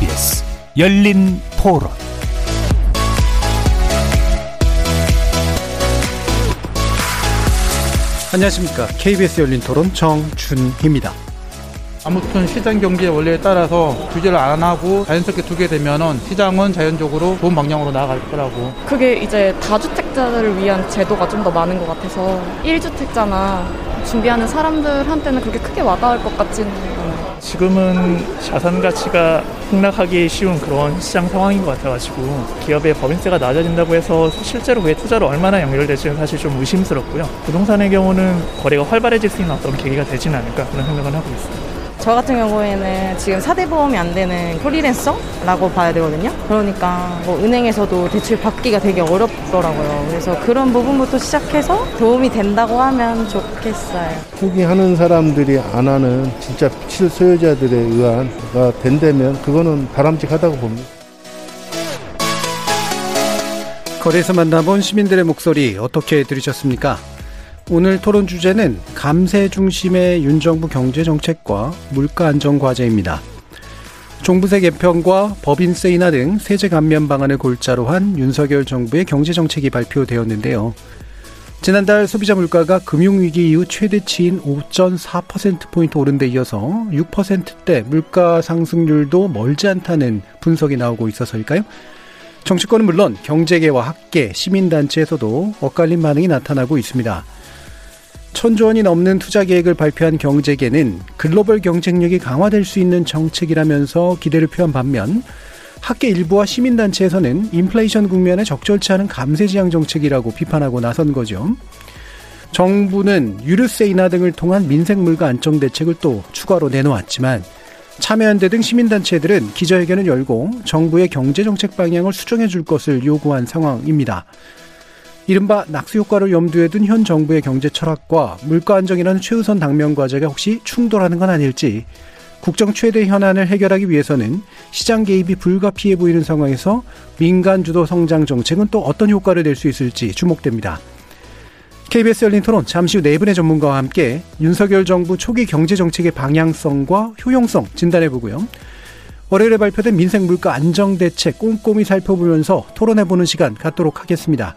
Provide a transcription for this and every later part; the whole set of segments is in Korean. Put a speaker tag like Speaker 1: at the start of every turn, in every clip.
Speaker 1: KBS 열린 토론
Speaker 2: 안녕하십니까. KBS 열린 토론 정준희입니다.
Speaker 3: 아무튼 시장 경제 원리에 따라서 규제를 안 하고 자연스럽게 두게 되면은 시장은 자연적으로 좋은 방향으로 나아갈 거라고.
Speaker 4: 그게 이제 다주택자들을 위한 제도가 좀 더 많은 것 같아서 1주택자나 준비하는 사람들한테는 그렇게 크게 와닿을 것 같지는.
Speaker 5: 지금은 자산 가치가 폭락하기 쉬운 그런 시장 상황인 것 같아가지고 기업의 법인세가 낮아진다고 해서 실제로 그게 투자로 얼마나 연결될지는 사실 좀 의심스럽고요. 부동산의 경우는 거래가 활발해질 수 있는 어떤 계기가 되지는 않을까 그런 생각을 하고 있습니다.
Speaker 6: 저 같은 경우에는 지금 4대 보험이 안 되는 프리랜서라고 봐야 되거든요. 그러니까 뭐 은행에서도 대출 받기가 되게 어렵더라고요. 그래서 그런 부분부터 시작해서 도움이 된다고 하면 좋겠어요.
Speaker 7: 포기하는 사람들이 안 하는 진짜 실소유자들에 의한가 된다면 그거는 바람직하다고 봅니다.
Speaker 2: 거리에서 만나본 시민들의 목소리 어떻게 들으셨습니까? 오늘 토론 주제는 감세 중심의 윤정부 경제 정책과 물가 안정 과제입니다. 종부세 개편과 법인세 인하 등 세제 감면 방안을 골자로 한 윤석열 정부의 경제 정책이 발표되었는데요. 지난달 소비자 물가가 금융위기 이후 최대치인 5.4%포인트 오른 데 이어서 6%대 물가 상승률도 멀지 않다는 분석이 나오고 있어서일까요? 정치권은 물론 경제계와 학계, 시민단체에서도 엇갈린 반응이 나타나고 있습니다. 천조 원이 넘는 투자 계획을 발표한 경제계는 글로벌 경쟁력이 강화될 수 있는 정책이라면서 기대를 표한 반면 학계 일부와 시민단체에서는 인플레이션 국면에 적절치 않은 감세 지향 정책이라고 비판하고 나선 거죠. 정부는 유류세 인하 등을 통한 민생 물가 안정 대책을 또 추가로 내놓았지만 참여연대 등 시민단체들은 기자회견을 열고 정부의 경제정책 방향을 수정해 줄 것을 요구한 상황입니다. 이른바 낙수 효과를 염두에 둔 현 정부의 경제 철학과 물가 안정이라는 최우선 당면 과제가 혹시 충돌하는 건 아닐지 국정 최대 현안을 해결하기 위해서는 시장 개입이 불가피해 보이는 상황에서 민간 주도 성장 정책은 또 어떤 효과를 낼 수 있을지 주목됩니다. KBS 열린 토론 잠시 후 네 분의 전문가와 함께 윤석열 정부 초기 경제 정책의 방향성과 효용성 진단해 보고요. 월요일에 발표된 민생 물가 안정 대책 꼼꼼히 살펴보면서 토론해 보는 시간 갖도록 하겠습니다.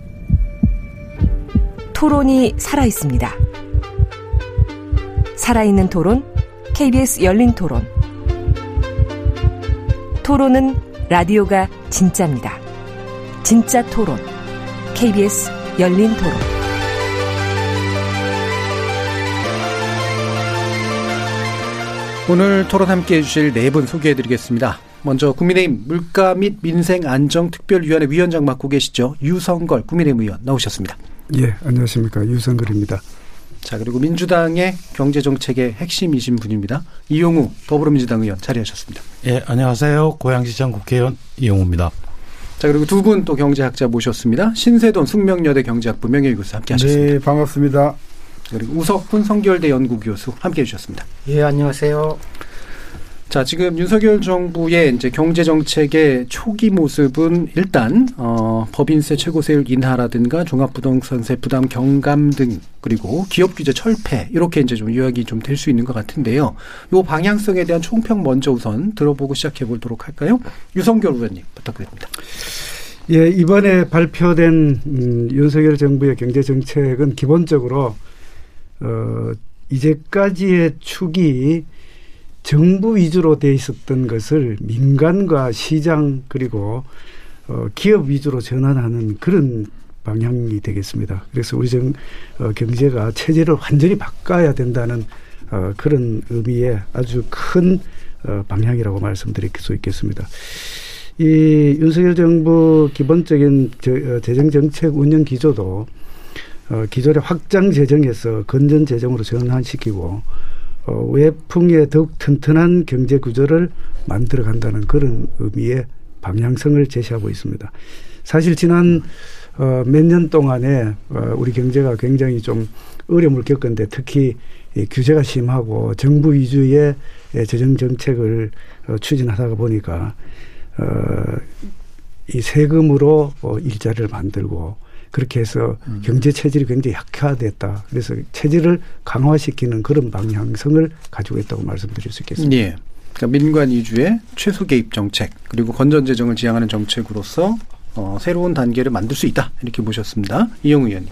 Speaker 8: 토론이 살아 있습니다. 살아있는 토론, KBS 열린 토론. 토론은 라디오가 진짜입니다. 진짜 토론, KBS 열린 토론.
Speaker 2: 오늘 토론 함께 해주실 네 분 소개해 드리겠습니다. 먼저 국민의힘 물가 및 민생 안정 특별위원회 위원장 맡고 계시죠. 유성걸 국민의힘 의원 나오셨습니다.
Speaker 9: 예, 안녕하십니까. 유성걸입니다.
Speaker 2: 자, 그리고 민주당의 경제 정책의 핵심이신 분입니다. 이용우 더불어민주당 의원 자리하셨습니다.
Speaker 10: 예, 안녕하세요. 고양시청 국회의원 이용우입니다.
Speaker 2: 자, 그리고 두 분 또 경제학자 모셨습니다. 신세돈 숙명여대 경제학부 명예 교수 함께 하셨습니다.
Speaker 9: 네, 반갑습니다.
Speaker 2: 그리고 우석훈 성결대 연구교수 함께 해 주셨습니다.
Speaker 11: 예, 안녕하세요.
Speaker 2: 자, 지금 윤석열 정부의 이제 경제 정책의 초기 모습은 일단 어 법인세 최고세율 인하라든가 종합부동산세 부담 경감 등 그리고 기업 규제 철폐 이렇게 이제 좀 요약이 좀 될 수 있는 것 같은데요. 요 방향성에 대한 총평 먼저 우선 들어보고 시작해 보도록 할까요? 유성결 의원님 부탁드립니다.
Speaker 9: 예, 이번에 발표된 음, 윤석열 정부의 경제 정책은 기본적으로 어 이제까지의 축이 정부 위주로 돼 있었던 것을 민간과 시장 그리고 어, 기업 위주로 전환하는 그런 방향이 되겠습니다. 그래서 우리 정 어, 경제가 체제를 완전히 바꿔야 된다는 어, 그런 의미의 아주 큰 어, 방향이라고 말씀드릴 수 있겠습니다. 이 윤석열 정부 기본적인 저, 어, 재정 정책 운영 기조도 어, 기존의 확장 재정에서 건전 재정으로 전환시키고 어, 외풍의 더욱 튼튼한 경제 구조를 만들어 간다는 그런 의미의 방향성을 제시하고 있습니다. 사실 지난 어, 몇 년 동안에 어, 우리 경제가 굉장히 좀 어려움을 겪었는데 특히 이 규제가 심하고 정부 위주의 예, 재정 정책을 어, 추진하다가 보니까 어, 이 세금으로 어, 일자리를 만들고 그렇게 해서
Speaker 2: 음.
Speaker 9: 경제 체질이 굉장히 약화됐다. 그래서 체질을 강화시키는 그런 방향성을 가지고 있다고 말씀드릴 수 있겠습니다.
Speaker 2: 예. 그러니까 민관 위주의 최소 개입 정책 그리고 건전 재정을 지향하는 정책으로서 어, 새로운 단계를 만들 수 있다 이렇게 보셨습니다. 이영우 의원님.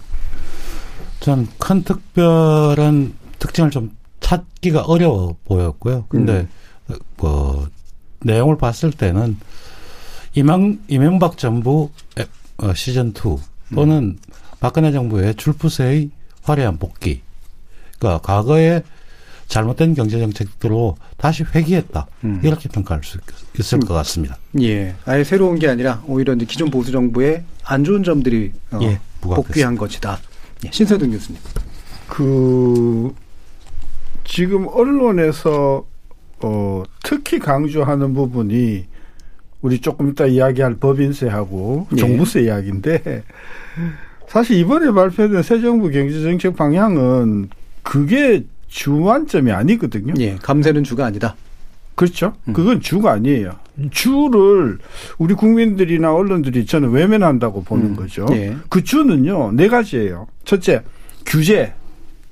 Speaker 10: 저는 큰 특별한 특징을 좀 찾기가 어려워 보였고요. 근데
Speaker 2: 음.
Speaker 10: 뭐 내용을 봤을 때는 이명 이명박 정부 에- 어, 시즌 2 또는 박근혜 정부의 줄푸세의 화려한 복귀. 그러니까 과거에 잘못된 경제 정책들로 다시 회귀했다.
Speaker 2: 음.
Speaker 10: 이렇게 평가할 수 있- 있을 것 같습니다.
Speaker 2: 예. 아예 새로운 게 아니라 오히려 기존 보수 정부의 안 좋은 점들이 어,
Speaker 10: 예.
Speaker 2: 복귀한 것이다. 예, 신서동 교수님.
Speaker 11: 그 지금 언론에서 어 특히 강조하는 부분이 우리 조금 이따 이야기할 법인세하고
Speaker 2: 예.
Speaker 11: 종부세 이야기인데 사실 이번에 발표된 새 정부 경제정책 방향은 그게 주안점이 아니거든요.
Speaker 2: 예. 감세는 주가 아니다.
Speaker 11: 그렇죠.
Speaker 2: 음.
Speaker 11: 그건 주가 아니에요. 주를 우리 국민들이나 언론들이 저는 외면한다고 보는
Speaker 2: 음.
Speaker 11: 거죠.
Speaker 2: 예.
Speaker 11: 그 주는요 네 가지예요. 첫째 규제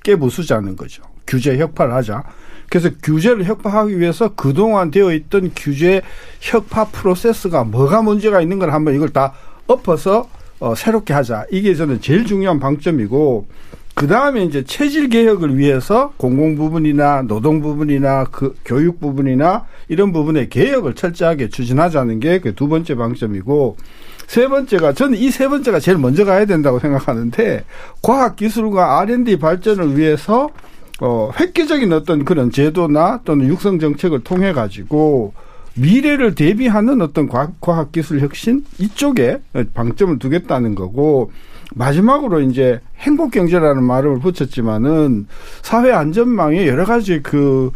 Speaker 11: 깨부수자는 거죠. 규제 혁파를 하자. 그래서 규제를 혁파하기 위해서 그동안 되어 있던 규제 혁파 프로세스가 뭐가 문제가 있는 걸 한번 이걸 다 엎어서 어, 새롭게 하자. 이게 저는 제일 중요한 방점이고 그 다음에 이제 체질 개혁을 위해서 공공 부분이나 노동 부분이나 그 교육 부분이나 이런 부분의 개혁을 철저하게 추진하자는 게 그 두 번째 방점이고 세 번째가 저는 이 세 번째가 제일 먼저 가야 된다고 생각하는데 과학 기술과 R&D 발전을 위해서 어 획기적인 어떤 그런 제도나 또는 육성 정책을 통해 가지고 미래를 대비하는 어떤 과학, 기술 혁신 이쪽에 방점을 두겠다는 거고 마지막으로 이제 행복 경제라는 말을 붙였지만은 사회 안전망에 여러 가지 그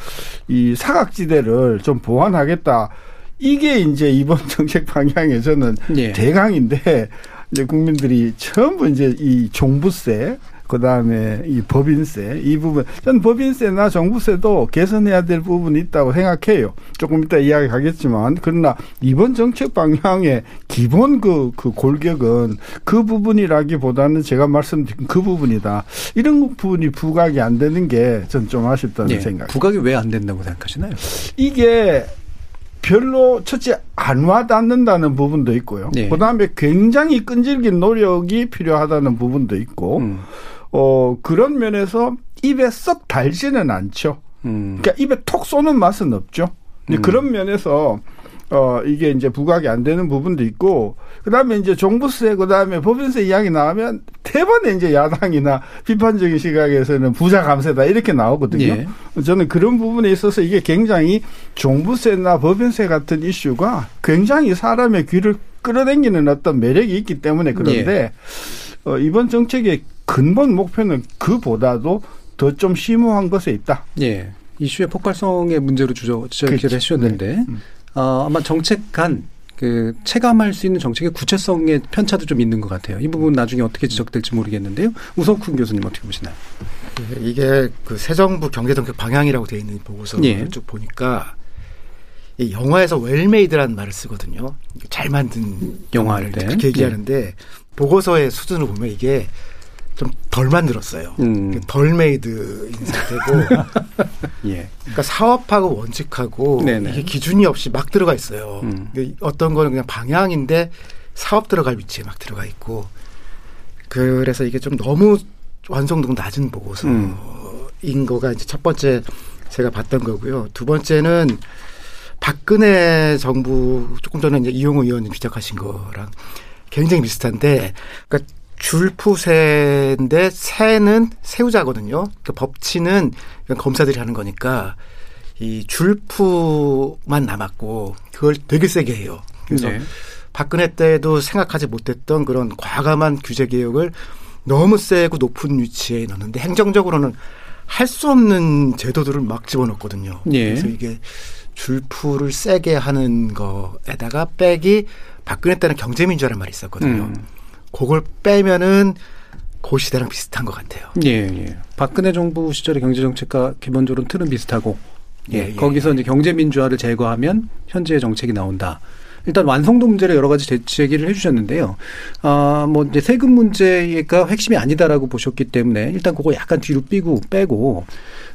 Speaker 11: 이 사각지대를 좀 보완하겠다. 이게 이제 이번 정책 방향에 저는
Speaker 2: 예.
Speaker 11: 대강인데 이제 국민들이 전부 이제 이 종부세 그다음에 이 법인세 이 부분 저는 법인세나 종부세도 개선해야 될 부분이 있다고 생각해요. 조금 이따 이야기 하겠지만 그러나 이번 정책 방향의 기본 그, 그 골격은 그 부분이라기보다는 제가 말씀드린 그 부분이다. 이런 부분이 부각이 안 되는 게 전 좀 아쉽다는
Speaker 2: 예.
Speaker 11: 생각.
Speaker 2: 부각이 왜 안 된다고 생각하시나요?
Speaker 11: 이게 별로 첫째 안 와닿는다는 부분도 있고요.
Speaker 2: 네.
Speaker 11: 그다음에 굉장히 끈질긴 노력이 필요하다는 부분도 있고,
Speaker 2: 음.
Speaker 11: 어 그런 면에서 입에 썩 달지는 않죠.
Speaker 2: 음.
Speaker 11: 그러니까 입에 톡 쏘는 맛은 없죠.
Speaker 2: 음.
Speaker 11: 그런 면에서 어 이게 이제 부각이 안 되는 부분도 있고 그 다음에 이제 종부세 그 다음에 법인세 이야기 나오면 대번에 이제 야당이나 비판적인 시각에서는 부자 감세다 이렇게 나오거든요.
Speaker 2: 예.
Speaker 11: 저는 그런 부분에 있어서 이게 굉장히 종부세나 법인세 같은 이슈가 굉장히 사람의 귀를 끌어당기는 어떤 매력이 있기 때문에 그런데
Speaker 2: 예.
Speaker 11: 어, 이번 정책의 근본 목표는 그보다도 더 좀 심오한 것에 있다.
Speaker 2: 예. 이슈의 폭발성의 문제로 주저, 지적을
Speaker 11: 그렇죠.
Speaker 2: 해주셨는데, 어, 아마 정책 간, 그, 체감할 수 있는 정책의 구체성의 편차도 좀 있는 것 같아요. 이 부분 나중에 어떻게 지적될지 모르겠는데요. 우석훈 교수님 어떻게 보시나요?
Speaker 12: 예, 이게 그 새 정부 경제 정책 방향이라고 되어 있는 보고서를
Speaker 2: 예.
Speaker 12: 쭉 보니까 이 영화에서 well-made라는 말을 쓰거든요. 잘 만든 영화를
Speaker 2: 때.
Speaker 12: 그렇게 얘기하는데 보고서의 수준을 보면 이게 좀 덜 만들었어요.
Speaker 2: 음.
Speaker 12: 덜 made인 상태고
Speaker 2: 예.
Speaker 12: 그러니까 사업하고 원칙하고
Speaker 2: 네네.
Speaker 12: 이게 기준이 없이 막 들어가 있어요.
Speaker 2: 음.
Speaker 12: 어떤 거는 그냥 방향인데 사업 들어갈 위치에 막 들어가 있고 그래서 이게 좀 너무 완성도가 낮은 보고서인
Speaker 2: 음.
Speaker 12: 거가 이제 첫 번째 제가 봤던 거고요. 두 번째는 박근혜 정부 조금 전에 이제 이용호 의원님 지적하신 거랑 굉장히 비슷한데 그러니까 줄푸세인데 세는 세우자거든요. 그 법치는 검사들이 하는 거니까 이 줄푸만 남았고 그걸 되게 세게 해요. 그래서
Speaker 2: 네.
Speaker 12: 박근혜 때도 생각하지 못했던 그런 과감한 규제 개혁을 너무 세고 높은 위치에 넣는데 행정적으로는 할 수 없는 제도들을 막 집어넣거든요.
Speaker 2: 예.
Speaker 12: 그래서 이게 줄프를 세게 하는 거에다가 백이 박근혜 때는 경제민주화라는 말이 있었거든요.
Speaker 2: 음.
Speaker 12: 그걸 빼면은 그 시대랑 비슷한 것 같아요.
Speaker 2: 예, 예. 박근혜 정부 시절의 경제정책과 기본적으로 틀은 비슷하고, 예,
Speaker 12: 예, 예,
Speaker 2: 거기서 이제 경제민주화를 제거하면 현재의 정책이 나온다. 일단 완성도 문제를 여러 가지 제- 제기를 해주셨는데요. 아, 뭐 이제 세금 문제가 핵심이 아니다라고 보셨기 때문에 일단 그거 약간 뒤로 삐고 빼고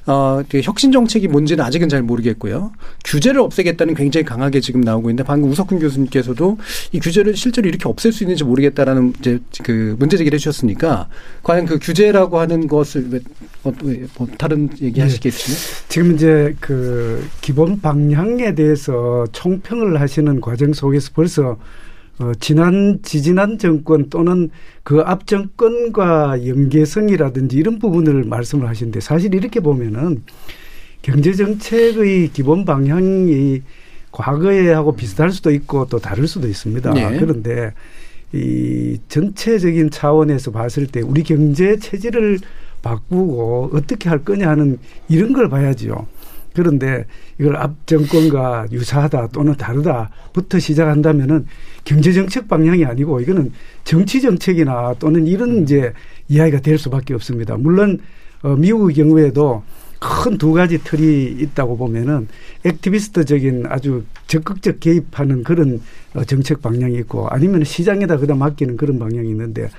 Speaker 2: 어, 그 혁신 정책이 뭔지는 아직은 잘 모르겠고요. 규제를 없애겠다는 굉장히 강하게 지금 나오고 있는데 방금 우석훈 교수님께서도 이 규제를 실제로 이렇게 없앨 수 있는지 모르겠다라는 이제 그 문제 제기를 해주셨으니까 과연 그 규제라고 하는 것을 왜, 어, 왜, 뭐 다른 얘기하실 게 있으면
Speaker 9: 지금 이제 그 기본 방향에 대해서 총평을 하시는 과정 속에서 벌써 어, 지난 지지난 정권 또는 그 앞 정권과 연계성이라든지 이런 부분을 말씀을 하시는데 사실 이렇게 보면은 경제 정책의 기본 방향이 과거에 하고 비슷할 수도 있고 또 다를 수도 있습니다.
Speaker 2: 네.
Speaker 9: 그런데 이 전체적인 차원에서 봤을 때 우리 경제 체질을 바꾸고 어떻게 할 거냐 하는 이런 걸 봐야지요. 그런데 이걸 앞 정권과 유사하다 또는 다르다부터 시작한다면은 경제 정책 방향이 아니고 이거는 정치 정책이나 또는 이런 이제 이야기가 될 수밖에 없습니다. 물론 어, 미국의 경우에도 큰 두 가지 틀이 있다고 보면은 액티비스트적인 아주 적극적 개입하는 그런 어, 정책 방향이 있고 아니면 시장에다 그다 맡기는 그런 방향이 있는데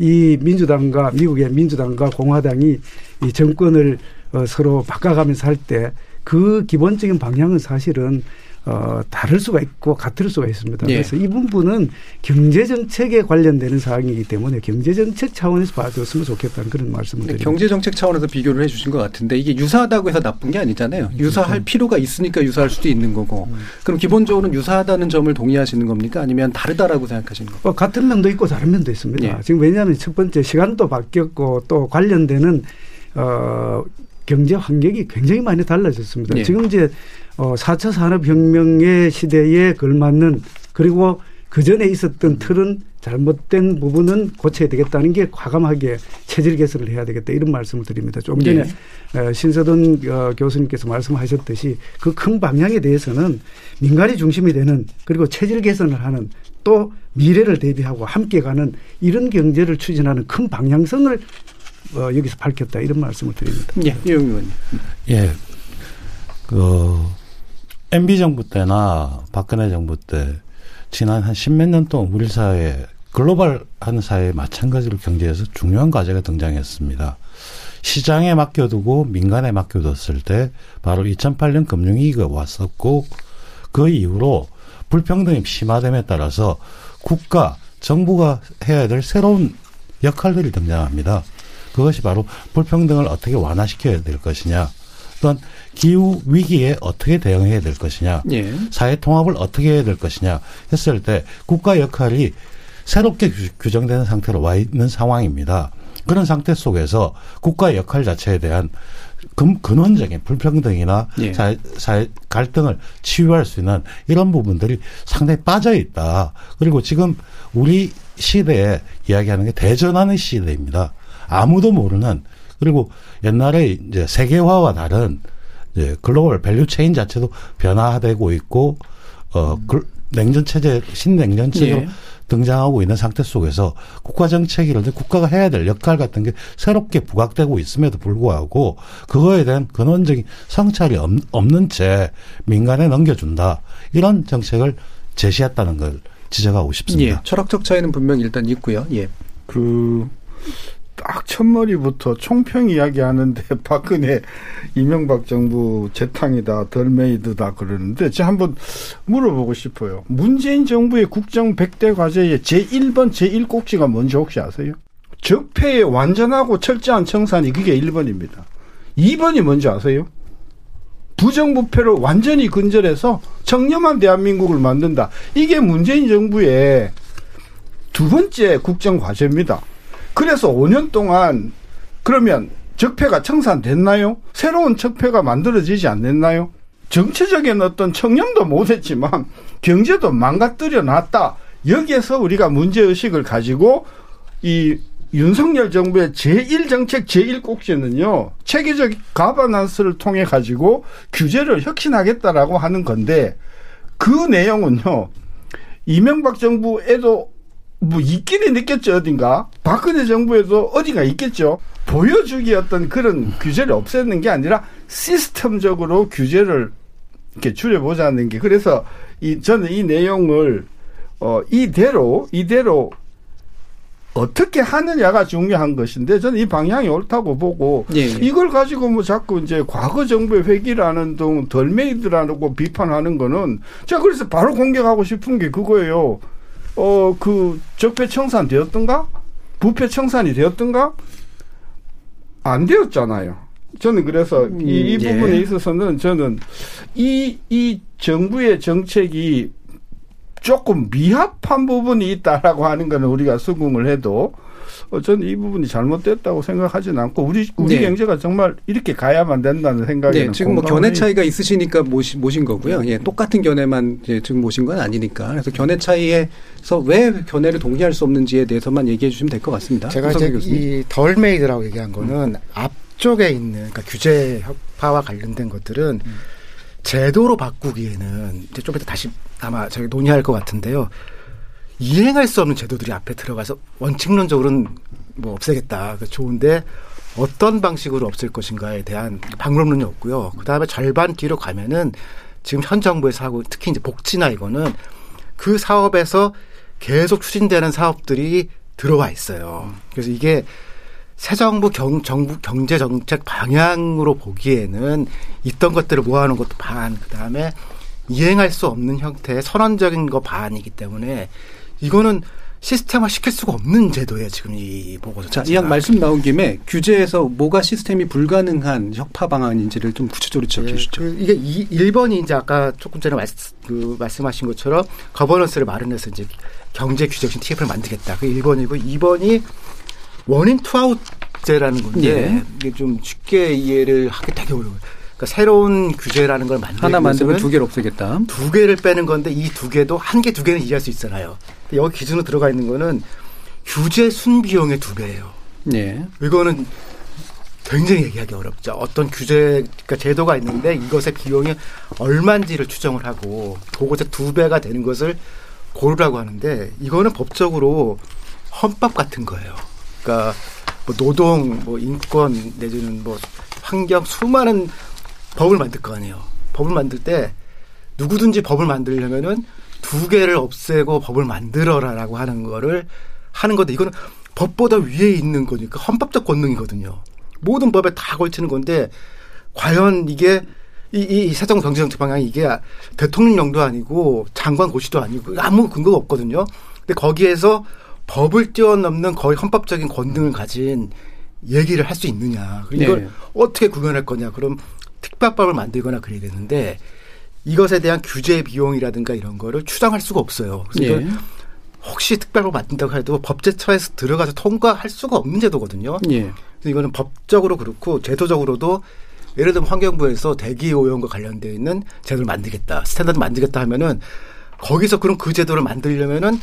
Speaker 9: 이 민주당과 미국의 민주당과 공화당이 이 정권을 어, 서로 바꿔가면서 할때 그 기본적인 방향은 사실은 어, 다를 수가 있고 같을 수가 있습니다.
Speaker 2: 예.
Speaker 9: 그래서 이 부분은 경제 정책에 관련되는 사항이기 때문에 경제 정책 차원에서 봐줬으면 좋겠다는 그런 말씀을
Speaker 2: 근데
Speaker 9: 드립니다.
Speaker 2: 경제 정책 차원에서 비교를 해 주신 것 같은데 이게 유사하다고 해서 나쁜 게 아니잖아요. 유사할 필요가 있으니까 유사할 수도 있는 거고. 그럼 기본적으로는 유사하다는 점을 동의하시는 겁니까? 아니면 다르다라고 생각하시는 겁니까?
Speaker 9: 어, 같은 면도 있고 다른 면도 있습니다.
Speaker 2: 예.
Speaker 9: 지금 왜냐하면 첫 번째 시간도 바뀌었고 또 관련되는 어, 경제 환경이 굉장히 많이 달라졌습니다.
Speaker 2: 예.
Speaker 9: 지금 이제 어, 4차 산업혁명의 시대에 걸맞는 그리고 그 전에 있었던 틀은 잘못된 부분은 고쳐야 되겠다는 게 과감하게 체질 개선을 해야 되겠다 이런 말씀을 드립니다. 좀 전에 어, 신서돈 어, 교수님께서 말씀하셨듯이 그 큰 방향에 대해서는 민간이 중심이 되는 그리고 체질 개선을 하는 또 미래를 대비하고 함께 가는 이런 경제를 추진하는 큰 방향성을 어, 여기서 밝혔다 이런 말씀을 드립니다.
Speaker 2: 예, 이용 의원님.
Speaker 10: 예. 그 MB 정부 때나 박근혜 정부 때 지난 한 십몇 년 동안 우리 사회에 글로벌한 사회에 마찬가지로 경제에서 중요한 과제가 등장했습니다. 시장에 맡겨두고 민간에 맡겨뒀을 때 바로 2008년 금융위기가 왔었고 그 이후로 불평등이 심화됨에 따라서 국가 정부가 해야 될 새로운 역할들이 등장합니다. 그것이 바로 불평등을 어떻게 완화시켜야 될 것이냐, 또한 기후 위기에 어떻게 대응해야 될 것이냐,
Speaker 2: 예.
Speaker 10: 사회 통합을 어떻게 해야 될 것이냐 했을 때 국가 역할이 새롭게 규- 규정되는 상태로 와 있는 상황입니다. 그런 상태 속에서 국가 역할 자체에 대한 근, 근원적인 불평등이나
Speaker 2: 예.
Speaker 10: 사회, 사회 갈등을 치유할 수 있는 이런 부분들이 상당히 빠져 있다. 그리고 지금 우리 시대에 이야기하는 게 대전환의 시대입니다. 아무도 모르는 그리고 옛날에 이제 세계화와 다른 이제 global value chain 자체도 변화되고 있고 어 글- 냉전 체제 신냉전 체제로
Speaker 2: 예.
Speaker 10: 등장하고 있는 상태 속에서 국가 정책이라든지 국가가 해야 될 역할 같은 게 새롭게 부각되고 있음에도 불구하고 그거에 대한 근원적인 성찰이 없- 없는 채 민간에 넘겨준다 이런 정책을 제시했다는 걸 지적하고 싶습니다.
Speaker 2: 예. 철학적 차이는 분명히 일단 있고요. 예.
Speaker 11: 그, 딱 첫머리부터 총평 이야기 하는데 박근혜 이명박 정부 재탕이다, 덜메이드다 그러는데 제가 한번 물어보고 싶어요. 문재인 정부의 국정 100대 과제의 제1번, 제1꼭지가 뭔지 혹시 아세요? 적폐의 완전하고 철저한 청산이 그게 1번입니다. 2번이 뭔지 아세요? 부정부패를 완전히 근절해서 청렴한 대한민국을 만든다. 이게 문재인 정부의 두 번째 국정 과제입니다. 그래서 5년 동안 그러면 적폐가 청산됐나요? 새로운 적폐가 만들어지지 않았나요? 정치적인 어떤 청렴도 못했지만 경제도 망가뜨려 놨다. 여기에서 우리가 문제의식을 가지고 이 윤석열 정부의 제1정책 제1꼭지는요, 체계적 가버넌스를 통해 가지고 규제를 혁신하겠다라고 하는 건데, 그 내용은요, 이명박 정부에도 뭐 있기는 있겠죠, 어딘가. 박근혜 정부에도 어디가 있겠죠. 보여주기 어떤 그런 규제를 없애는 게 아니라 시스템적으로 규제를 이렇게 줄여보자는 게 그래서 이 저는 이 내용을 어 이대로 이대로 어떻게 하느냐가 중요한 것인데 저는 이 방향이 옳다고 보고
Speaker 2: 예, 예.
Speaker 11: 이걸 가지고 뭐 자꾸 이제 과거 정부의 회기라는 등 덜메이드라고 비판하는 거는 제가 그래서 바로 공격하고 싶은 게 그거예요. 어 그 적폐 청산 되었던가? 부패 청산이 되었던가? 안 되었잖아요. 저는 그래서 이, 이
Speaker 2: 음, 예.
Speaker 11: 부분에 있어서는 저는 이, 이 정부의 정책이 조금 미합한 부분이 있다라고 하는 거는 우리가 수긍을 해도 어, 저는 이 부분이 잘못됐다고 생각하지는 않고 우리 우리
Speaker 2: 네.
Speaker 11: 경제가 정말 이렇게 가야만 된다는 생각이
Speaker 2: 네, 지금 뭐 견해 차이가 있으시니까 모신, 모신 거고요. 예, 똑같은 견해만 예, 지금 모신 건 아니니까. 그래서 견해 차이에서 왜 견해를 동의할 수 없는지에 대해서만 얘기해 주시면 될 것 같습니다.
Speaker 12: 제가 이제
Speaker 2: 교수님.
Speaker 12: 이 덜 made라고 얘기한 거는 앞쪽에 있는 그러니까 규제 혁파와 관련된 것들은 제도로 바꾸기에는 이제 좀 이따 다시 아마 저희 논의할 것 같은데요. 이행할 수 없는 제도들이 앞에 들어가서 원칙론적으로는 뭐 없애겠다. 그 좋은데 어떤 방식으로 없앨 것인가에 대한 방법론이 없고요. 그 다음에 절반 뒤로 가면은 지금 현 정부에서 하고 특히 이제 복지나 이거는 그 사업에서 계속 추진되는 사업들이 들어와 있어요. 그래서 이게 새 정부 경, 정부 경제 정책 방향으로 보기에는 있던 것들을 모아놓은 것도 반, 그 다음에 이행할 수 없는 형태의 선언적인 거 반이기 때문에 이거는 시스템화 시킬 수가 없는 제도예요, 지금 이 보고서.
Speaker 2: 자. 이왕 말씀 나온 김에 규제에서 뭐가 시스템이 불가능한 혁파 방안인지를 좀 구체적으로 지적해 주시죠.
Speaker 12: 그 이게 이 1번이 이제 아까 조금 전에 말, 그 말씀하신 것처럼 거버넌스를 마련해서 이제 경제 규제신 TF를 만들겠다. 그 1번이고 2번이 원인 투아웃제라는 건데
Speaker 2: 예.
Speaker 12: 이게 좀 쉽게 이해를 하기 되게 어려워요. 그러니까 새로운 규제라는 걸 만들기
Speaker 2: 하나 만들면 두 개를 없애겠다.
Speaker 12: 두 개를 빼는 건데 이 두 개도 한 개 두 개는 이해할 수 있잖아요. 근데 여기 기준으로 들어가 있는 거는 규제 순비용의 두 배예요.
Speaker 2: 예.
Speaker 12: 이거는 굉장히 얘기하기 어렵죠. 어떤 규제, 그러니까 제도가 있는데 이것의 비용이 얼마인지를 추정을 하고 그것의 두 배가 되는 것을 고르라고 하는데 이거는 법적으로 헌법 같은 거예요. 그러니까 뭐 노동, 뭐 인권 내지는 뭐 환경 수많은 법을 만들 거 아니에요. 법을 만들 때 누구든지 법을 만들려면은 두 개를 없애고 법을 만들어라라고 하는 거를 하는 건데 이거는 법보다 위에 있는 거니까 헌법적 권능이거든요. 모든 법에 다 걸치는 건데 과연 이게 이, 이 세정 경제정책 방향이 이게 대통령령도 아니고 장관 고시도 아니고 아무 근거가 없거든요. 근데 거기에서 법을 뛰어넘는 거의 헌법적인 권능을 가진 얘기를 할 수 있느냐. 이걸
Speaker 2: 네.
Speaker 12: 어떻게 구현할 거냐. 그럼 특별법을 만들거나 그래야 되는데 이것에 대한 규제 비용이라든가 이런 거를 추정할 수가 없어요. 그래서
Speaker 2: 예.
Speaker 12: 혹시 특별법 만든다고 해도 법제처에서 들어가서 통과할 수가 없는 제도거든요.
Speaker 2: 예.
Speaker 12: 그래서 이거는 법적으로 그렇고 제도적으로도 예를 들면 환경부에서 대기 오염과 관련되어 있는 제도를 만들겠다, standard 만들겠다 하면은 거기서 그럼 그 제도를 만들려면은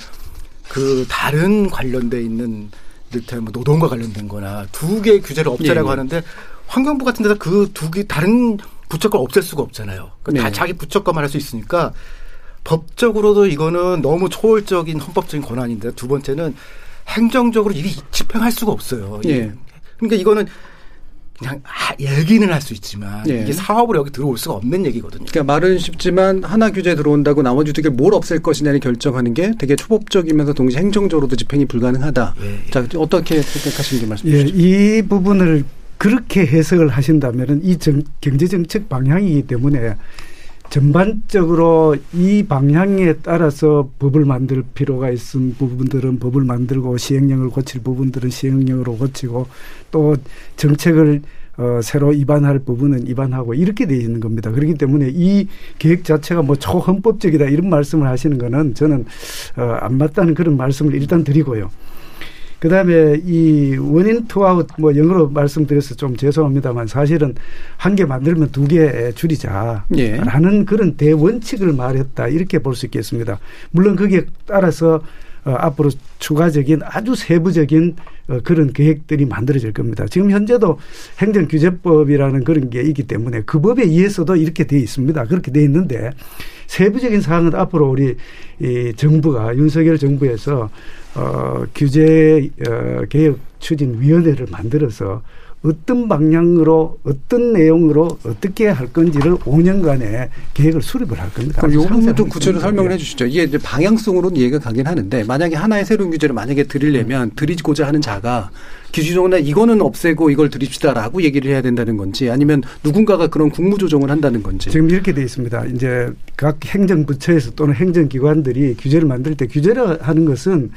Speaker 12: 그 다른 관련돼 있는 이를테면 뭐 노동과 관련된 거나 두 개의 규제를 없애라고
Speaker 2: 예.
Speaker 12: 하는데 환경부 같은 데서 그 두 개 다른 부처 걸 없앨 수가 없잖아요. 그러니까 다
Speaker 2: 네.
Speaker 12: 자기 부처 것만 할 수 있으니까 법적으로도 이거는 너무 초월적인 헌법적인 권한인데 두 번째는 행정적으로 일이 집행할 수가 없어요.
Speaker 2: 예.
Speaker 12: 그러니까 이거는 그냥 하- 얘기는 할 수 있지만
Speaker 2: 예.
Speaker 12: 이게 사업으로 여기 들어올 수가 없는 얘기거든요.
Speaker 2: 그러니까 말은 쉽지만 하나 규제 들어온다고 나머지 두 개 뭘 없앨 것이냐를 결정하는 게 되게 초법적이면서 동시에 행정적으로도 집행이 불가능하다. 자, 어떻게 생각하시는지 말씀해
Speaker 9: 예,
Speaker 2: 주시죠.
Speaker 9: 이 부분을 그렇게 해석을 하신다면은 이 정, 경제 정책 방향이기 때문에 전반적으로 이 방향에 따라서 법을 만들 필요가 있은 부분들은 법을 만들고 시행령을 고칠 부분들은 시행령으로 고치고 또 정책을 어, 새로 입안할 부분은 입안하고 이렇게 돼 있는 겁니다. 그렇기 때문에 이 계획 자체가 뭐 초헌법적이다 이런 말씀을 하시는 거는 저는 어, 안 맞다는 그런 말씀을 일단 드리고요. 그 다음에 이 one in two out 뭐 영어로 말씀드려서 좀 죄송합니다만 사실은 한 개 만들면 두 개 줄이자.
Speaker 2: 예.
Speaker 9: 라는 그런 대원칙을 말했다. 이렇게 볼 수 있겠습니다. 물론 거기에 따라서 어, 앞으로 추가적인 아주 세부적인 어, 그런 계획들이 만들어질 겁니다. 지금 현재도 행정규제법이라는 그런 게 있기 때문에 그 법에 의해서도 이렇게 돼 있습니다. 그렇게 돼 있는데 세부적인 사항은 앞으로 우리 이 정부가 윤석열 정부에서 어, 규제 어, 개혁 추진 위원회를 만들어서 어떤 방향으로 어떤 내용으로 어떻게 할 건지를 5년간의 계획을 수립을 할 겁니다.
Speaker 2: 그럼
Speaker 9: 아주
Speaker 2: 요 부분 좀 구체로 설명을 해 주시죠. 이게 이제 방향성으로는 이해가 가긴 하는데 만약에 하나의 새로운 규제를 만약에 드리려면 드리고자 하는 자가 기준적으로 이거는 없애고 이걸 드립시다라고 얘기를 해야 된다는 건지 아니면 누군가가 그런 국무조정을 한다는 건지.
Speaker 9: 지금 이렇게 돼 있습니다. 이제 각 행정부처에서 또는 행정기관들이 규제를 만들 때 규제를 하는 것은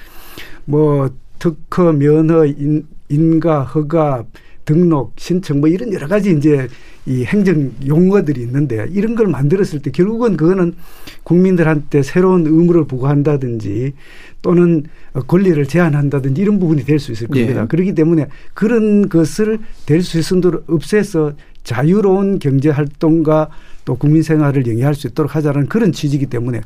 Speaker 9: 뭐 특허, 면허, 인, 인가, 허가, 등록, 신청 뭐 이런 여러 가지 이제 이 행정 용어들이 있는데 이런 걸 만들었을 때 결국은 그거는 국민들한테 새로운 의무를 부과한다든지 또는 권리를 제한한다든지 이런 부분이 될 수 있을 겁니다.
Speaker 2: 예.
Speaker 9: 그렇기 때문에 그런 것을 될 수 있도록 없애서 자유로운 경제 활동과 또 국민 생활을 영위할 수 있도록 하자는 그런 취지이기 때문에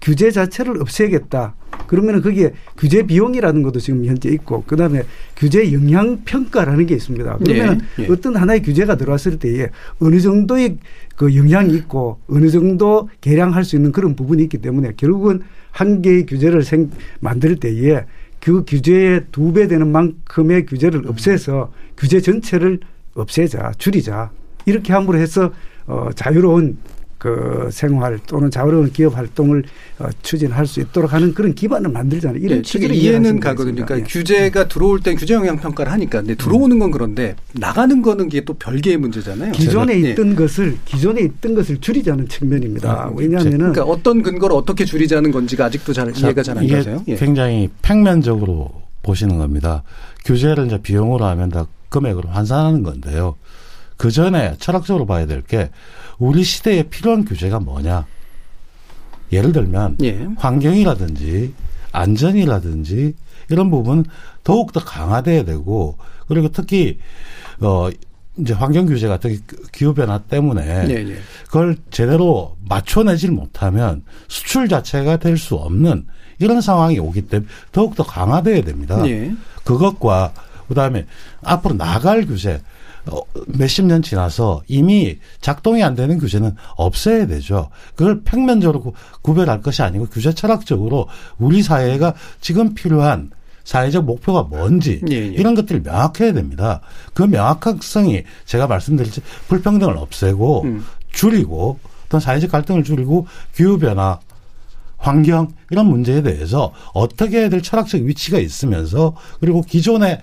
Speaker 9: 규제 자체를 없애겠다. 그러면 거기에 규제 비용이라는 것도 지금 현재 있고 그다음에 규제 영향 평가라는 게 있습니다. 그러면
Speaker 2: 예, 예.
Speaker 9: 어떤 하나의 규제가 들어왔을 때에 어느 정도의 그 영향이 있고 어느 정도 개량할 수 있는 그런 부분이 있기 때문에 결국은 한 개의 규제를 생, 만들 때에 그 규제의 두 배 되는 만큼의 규제를 없애서 규제 전체를 없애자, 줄이자. 이렇게 함으로 해서 어, 자유로운 그 생활 또는 자유로운 기업 활동을 어, 추진할 수 있도록 하는 그런 기반을 만들잖아요. 이런
Speaker 2: 예,
Speaker 9: 취지를
Speaker 2: 이해는 가거든요. 그러니까
Speaker 9: 예.
Speaker 2: 규제가 들어올 땐 규제 영향 평가를 하니까 근데 들어오는 건 그런데 나가는 거는 이게 또 별개의 문제잖아요.
Speaker 9: 기존에
Speaker 2: 예.
Speaker 9: 있던 것을 기존에 있던 것을 줄이자는 측면입니다.
Speaker 2: 아,
Speaker 9: 왜냐하면은
Speaker 2: 그러니까 어떤 근거로 어떻게 줄이자는 건지가 아직도 잘 이해가 잘 안 가세요. 예.
Speaker 10: 굉장히 평면적으로 보시는 겁니다. 규제를 이제 비용으로 하면 다 금액으로 환산하는 건데요. 그 전에 철학적으로 봐야 될 게 우리 시대에 필요한 규제가 뭐냐. 예를 들면
Speaker 2: 예.
Speaker 10: 환경이라든지 안전이라든지 이런 부분 더욱 더 강화돼야 되고 그리고 특히 어 이제 환경 규제 같은 기후 변화 때문에
Speaker 2: 예, 예.
Speaker 10: 그걸 제대로 맞춰내질 못하면 수출 자체가 될 수 없는 이런 상황이 오기 때문에 더욱 더 강화돼야 됩니다.
Speaker 2: 예.
Speaker 10: 그것과 그다음에 앞으로 나갈 규제 어, 몇십 년 지나서 이미 작동이 안 되는 규제는 없애야 되죠. 그걸 평면적으로 구- 구별할 것이 아니고 규제 철학적으로 우리 사회가 지금 필요한 사회적 목표가 뭔지
Speaker 2: 예, 예.
Speaker 10: 이런 것들을 명확해야 됩니다. 그 명확성이 제가 말씀드렸지 불평등을 없애고
Speaker 2: 음.
Speaker 10: 줄이고 또 사회적 갈등을 줄이고 기후 변화 환경 이런 문제에 대해서 어떻게 해야 될 철학적 위치가 있으면서 그리고 기존에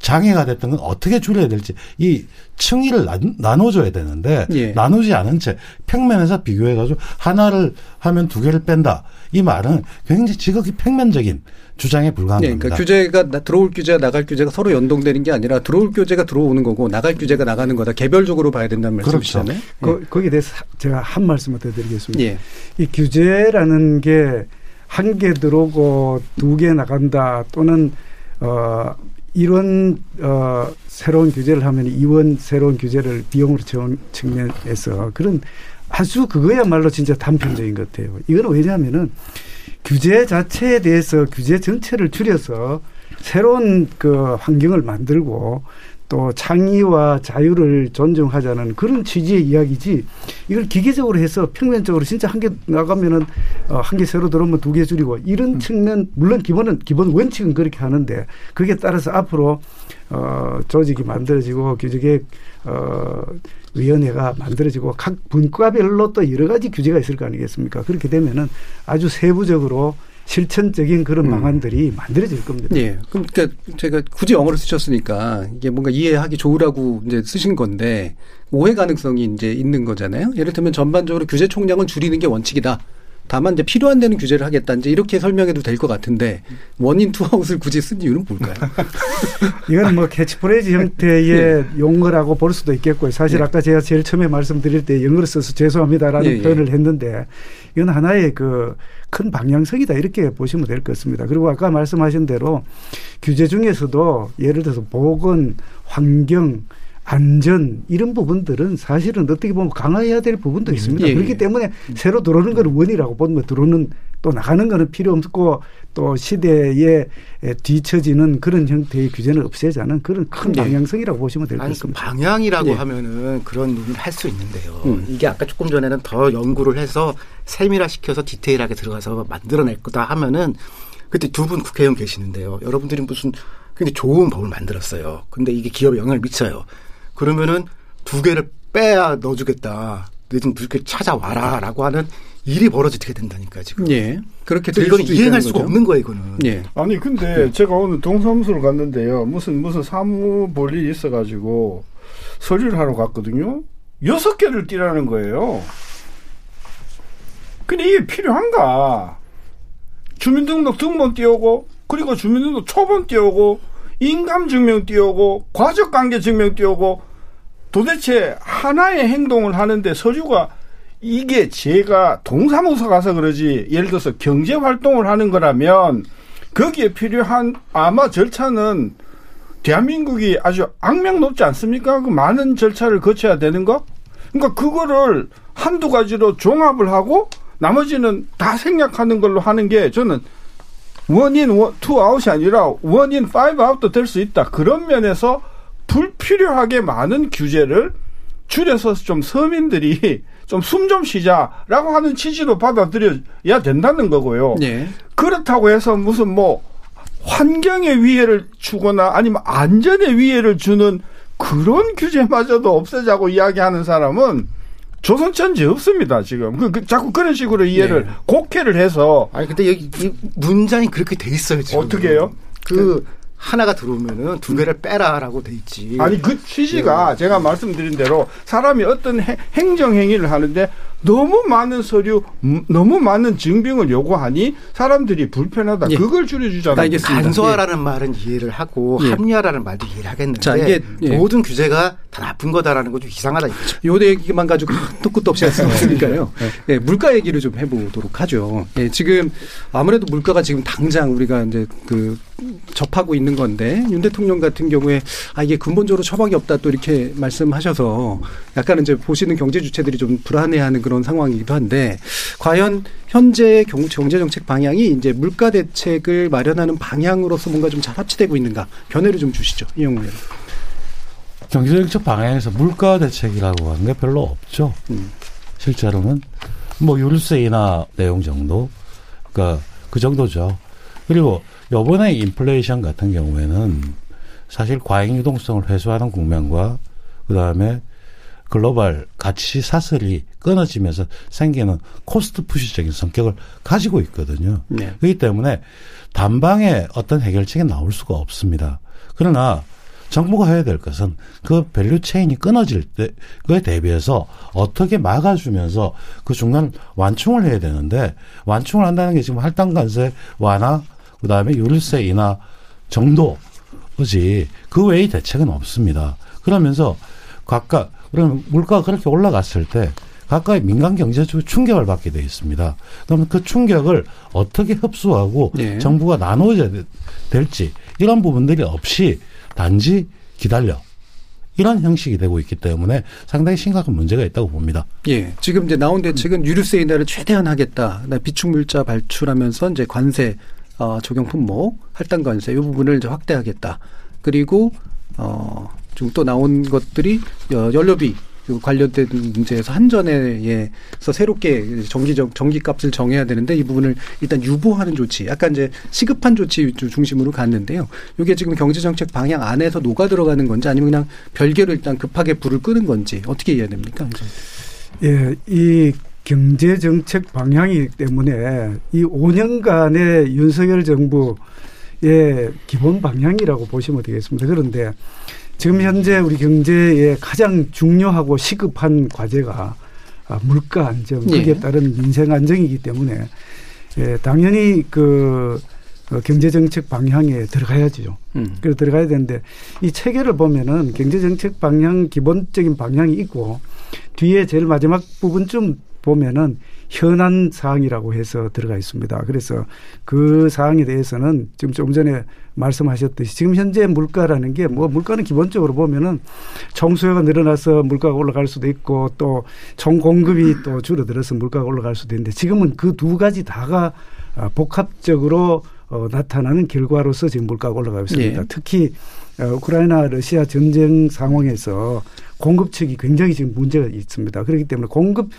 Speaker 10: 장애가 됐던 건 어떻게 줄여야 될지 이 층위를 나- 나눠줘야 되는데
Speaker 2: 예.
Speaker 10: 나누지 않은 채 평면에서 비교해가지고 하나를 하면 두 개를 뺀다 이 말은 굉장히 지극히 평면적인 주장에 불과한
Speaker 2: 예,
Speaker 10: 겁니다.
Speaker 2: 그러니까 규제가 나- 들어올 규제와 나갈 규제가 서로 연동되는 게 아니라 들어올 규제가 들어오는 거고 나갈 규제가 나가는 거다. 개별적으로 봐야 된다는
Speaker 10: 그렇죠.
Speaker 2: 말씀이시잖아요.
Speaker 9: 거, 거기에 대해서 제가 한 말씀을 더 드리겠습니다.
Speaker 2: 예.
Speaker 9: 이 규제라는 게 한 개 들어오고 두 개 나간다 또는 어 이런 어 새로운 규제를 하면 이원 새로운 규제를 비용으로 채운 측면에서 그런 아주 그거야말로 진짜 단편적인 것 같아요. 이거는 왜냐하면은 규제 자체에 대해서 규제 전체를 줄여서 새로운 그 환경을 만들고 또 창의와 자유를 존중하자는 그런 취지의 이야기지 이걸 기계적으로 해서 평면적으로 진짜 한 개 나가면은 어, 한 개 새로 들어오면 두 개 줄이고 이런 측면 물론 기본은 기본 원칙은 그렇게 하는데 그게 따라서 앞으로 어 조직이 만들어지고 규제계획 어 위원회가 만들어지고 각 분과별로 또 여러 가지 규제가 있을 거 아니겠습니까? 그렇게 되면은 아주 세부적으로 실천적인 그런
Speaker 2: 음.
Speaker 9: 방안들이 만들어질 겁니다.
Speaker 2: 예. 그러니까 제가 굳이 영어를 쓰셨으니까 이게 뭔가 이해하기 좋으라고 이제 쓰신 건데 오해 가능성이 이제 있는 거잖아요. 예를 들면 전반적으로 규제 총량을 줄이는 게 원칙이다. 다만 이제 필요한 데는 규제를 하겠다. 이제 이렇게 설명해도 될 것 같은데 one in two out을 굳이 쓴 이유는 뭘까요?
Speaker 9: 이건 뭐 캐치프레이즈 형태의 용어라고 볼 수도 있겠고요. 사실
Speaker 2: 예.
Speaker 9: 아까 제가 제일 처음에 말씀드릴 때 영어로 써서 죄송합니다라는
Speaker 2: 예, 예.
Speaker 9: 표현을 했는데 이건 하나의 그 큰 방향성이다 이렇게 보시면 될 것 같습니다. 그리고 아까 말씀하신 대로 규제 중에서도 예를 들어서 보건, 환경, 안전 이런 부분들은 사실은 어떻게 보면 강화해야 될 부분도 있습니다.
Speaker 2: 예, 예.
Speaker 9: 그렇기 때문에 새로 들어오는 걸 one이라고 보면 들어오는 또 나가는 거는 필요 없고 또 시대에 뒤처지는 그런 형태의 규제는 없애자는 그런 큰
Speaker 12: 네.
Speaker 9: 방향성이라고 보시면 될것
Speaker 12: 아니 그
Speaker 9: 같습니다.
Speaker 12: 방향이라고
Speaker 9: 예.
Speaker 12: 하면은 그런 논의를 할 수 있는데요.
Speaker 9: 음.
Speaker 12: 이게 아까 조금 전에는 더 연구를 해서 세밀화 시켜서 디테일하게 들어가서 만들어낼 거다 하면은 그때 두 분 국회의원 계시는데요. 여러분들이 무슨 굉장히 좋은 법을 만들었어요. 근데 이게 기업에 영향을 미쳐요. 그러면은 두 개를 빼야 넣어주겠다. 너희들 두개 찾아와라 라고 하는 일이 벌어지게 된다니까 지금.
Speaker 2: 예. 그렇게 될
Speaker 12: 이행할
Speaker 2: 있다는
Speaker 12: 수가
Speaker 2: 거죠.
Speaker 12: 없는 거예요, 이거는.
Speaker 2: 예.
Speaker 11: 아니 근데 제가 오늘 동사무소를 갔는데요. 무슨 무슨 사무 볼 일이 있어 가지고 서류를 하러 갔거든요. 여섯 개를 띄라는 거예요. 근데 이게 필요한가? 주민등록 등본 띄우고 그리고 주민등록 초본 띄우고 인감증명 띄우고 과적관계증명 띄우고 도대체 하나의 행동을 하는데 서류가 이게 제가 동사무소 가서 그러지 예를 들어서 경제 활동을 하는 거라면 거기에 필요한 아마 절차는 대한민국이 아주 악명 높지 않습니까? 그 많은 절차를 거쳐야 되는 거? 그러니까 그거를 한두 가지로 종합을 하고 나머지는 다 생략하는 걸로 하는 게 저는 one in one, two out이 아니라 one in five out도 될 수 있다. 그런 면에서 불필요하게 많은 규제를 줄여서 좀 서민들이 좀숨좀 쉬자라고 하는 취지로 받아들여야 된다는 거고요.
Speaker 2: 예.
Speaker 11: 그렇다고 해서 무슨 뭐 환경에 위해를 주거나 아니면 안전에 위해를 주는 그런 규제마저도 없애자고 이야기하는 사람은 조선천지 없습니다 지금 그, 그 자꾸 그런 식으로 이해를
Speaker 12: 네.
Speaker 11: 곡해를 해서
Speaker 12: 아니 근데 여기 이 문장이 그렇게 돼 있어요 지금.
Speaker 11: 어떻게 해요?
Speaker 12: 그 하나가 들어오면은 두 개를 빼라라고 돼 있지.
Speaker 11: 아니 그 취지가
Speaker 12: 예.
Speaker 11: 제가 말씀드린 대로 사람이 어떤 해- 행정 행위를 하는데 너무 많은 서류, 음, 너무 많은 증빙을 요구하니 사람들이 불편하다.
Speaker 2: 예.
Speaker 11: 그걸 줄여주잖아요.
Speaker 12: 간소화라는 말은 이해를 하고
Speaker 2: 예.
Speaker 12: 합리화라는 말도 이해를 하겠는데
Speaker 2: 자, 이게, 예.
Speaker 12: 모든 규제가 다 나쁜 거다라는 건 좀 이상하다.
Speaker 2: 요 얘기만 가지고 한도 끝도 없이 할 수는 없으니까요. 예, 물가 얘기를 좀 해보도록 하죠. 예, 지금 아무래도 물가가 지금 당장 우리가 이제 그 접하고 있는 건데 윤 대통령 같은 경우에 아 이게 근본적으로 처방이 없다 또 이렇게 말씀하셔서 약간은 이제 보시는 경제 주체들이 좀 불안해하는 그런 상황이기도 한데 과연 현재 경- 경제 정책 방향이 이제 물가 대책을 마련하는 방향으로서 뭔가 좀 잘 합치되고 있는가 견해를 좀 주시죠 이영우 의원.
Speaker 10: 경제정책 방향에서 물가 대책이라고 하는 게 별로 없죠. 실제로는 뭐 유류세 인하 내용 정도, 그러니까 그 정도죠. 그리고 요번에 인플레이션 같은 경우에는 사실 과잉 유동성을 회수하는 국면과 그 다음에 글로벌 가치 사슬이 끊어지면서 생기는 cost push적인 성격을 가지고 있거든요.
Speaker 2: 네.
Speaker 10: 그렇기 때문에 단방에 어떤 해결책이 나올 수가 없습니다. 그러나 정부가 해야 될 것은 그 value chain이 끊어질 때 그에 대비해서 어떻게 막아주면서 그 중간 완충을 해야 되는데 완충을 한다는 게 지금 할당 관세 완화 그다음에 유류세 인하 정도지 그 외의 대책은 없습니다. 그러면서 각각 그러면 물가가 그렇게 올라갔을 때 각각의 민간 경제적으로 충격을 받게 돼 있습니다. 그러면 그 충격을 어떻게 흡수하고
Speaker 2: 예.
Speaker 10: 정부가 나눠야 될지 이런 부분들이 없이 단지 기다려 이런 형식이 되고 있기 때문에 상당히 심각한 문제가 있다고 봅니다.
Speaker 2: 예. 지금 이제 나온 대책은 유류세 인하를 최대한 하겠다. 비축물자 발출하면서 이제 관세 어, 적용 품목, 할당 관세 이 부분을 이제 확대하겠다. 그리고 어, 지금 또 나온 것들이 어, 연료비 그 관련된 문제에서 한전에서 새롭게 전기 전기값을 정해야 되는데 이 부분을 일단 유보하는 조치, 약간 이제 시급한 조치 중심으로 갔는데요. 이게 지금 경제정책 방향 안에서 녹아 들어가는 건지 아니면 그냥 별개로 일단 급하게 불을 끄는 건지 어떻게 이해해야 됩니까?
Speaker 9: 예, 이 경제 정책 방향이기 때문에 이 5년간의 윤석열 정부의 기본 방향이라고 보시면 되겠습니다. 그런데 지금 현재 우리 경제에 가장 중요하고 시급한 과제가 아, 물가 안정, 거기에
Speaker 2: 예.
Speaker 9: 따른 민생 안정이기 때문에 예, 당연히 그 어, 경제 정책 방향에 들어가야죠.
Speaker 2: 음.
Speaker 9: 그래 들어가야 되는데 이 체계를 보면은 경제 정책 방향 기본적인 방향이 있고 뒤에 제일 마지막 부분쯤 보면은 현안 사항이라고 해서 들어가 있습니다. 그래서 그 사항에 대해서는 지금 좀 전에 말씀하셨듯이 지금 현재 물가라는 게 뭐 물가는 기본적으로 보면은 총수요가 늘어나서 물가가 올라갈 수도 있고 또 총공급이 또 줄어들어서 물가가 올라갈 수도 있는데 지금은 그 두 가지 다가 아, 복합적으로 어, 나타나는 결과로서 지금 물가가 올라가고 있습니다.
Speaker 2: 예.
Speaker 9: 특히 어, 우크라이나 러시아 전쟁 상황에서 공급 측이 굉장히 지금 문제가 있습니다. 그렇기 때문에 공급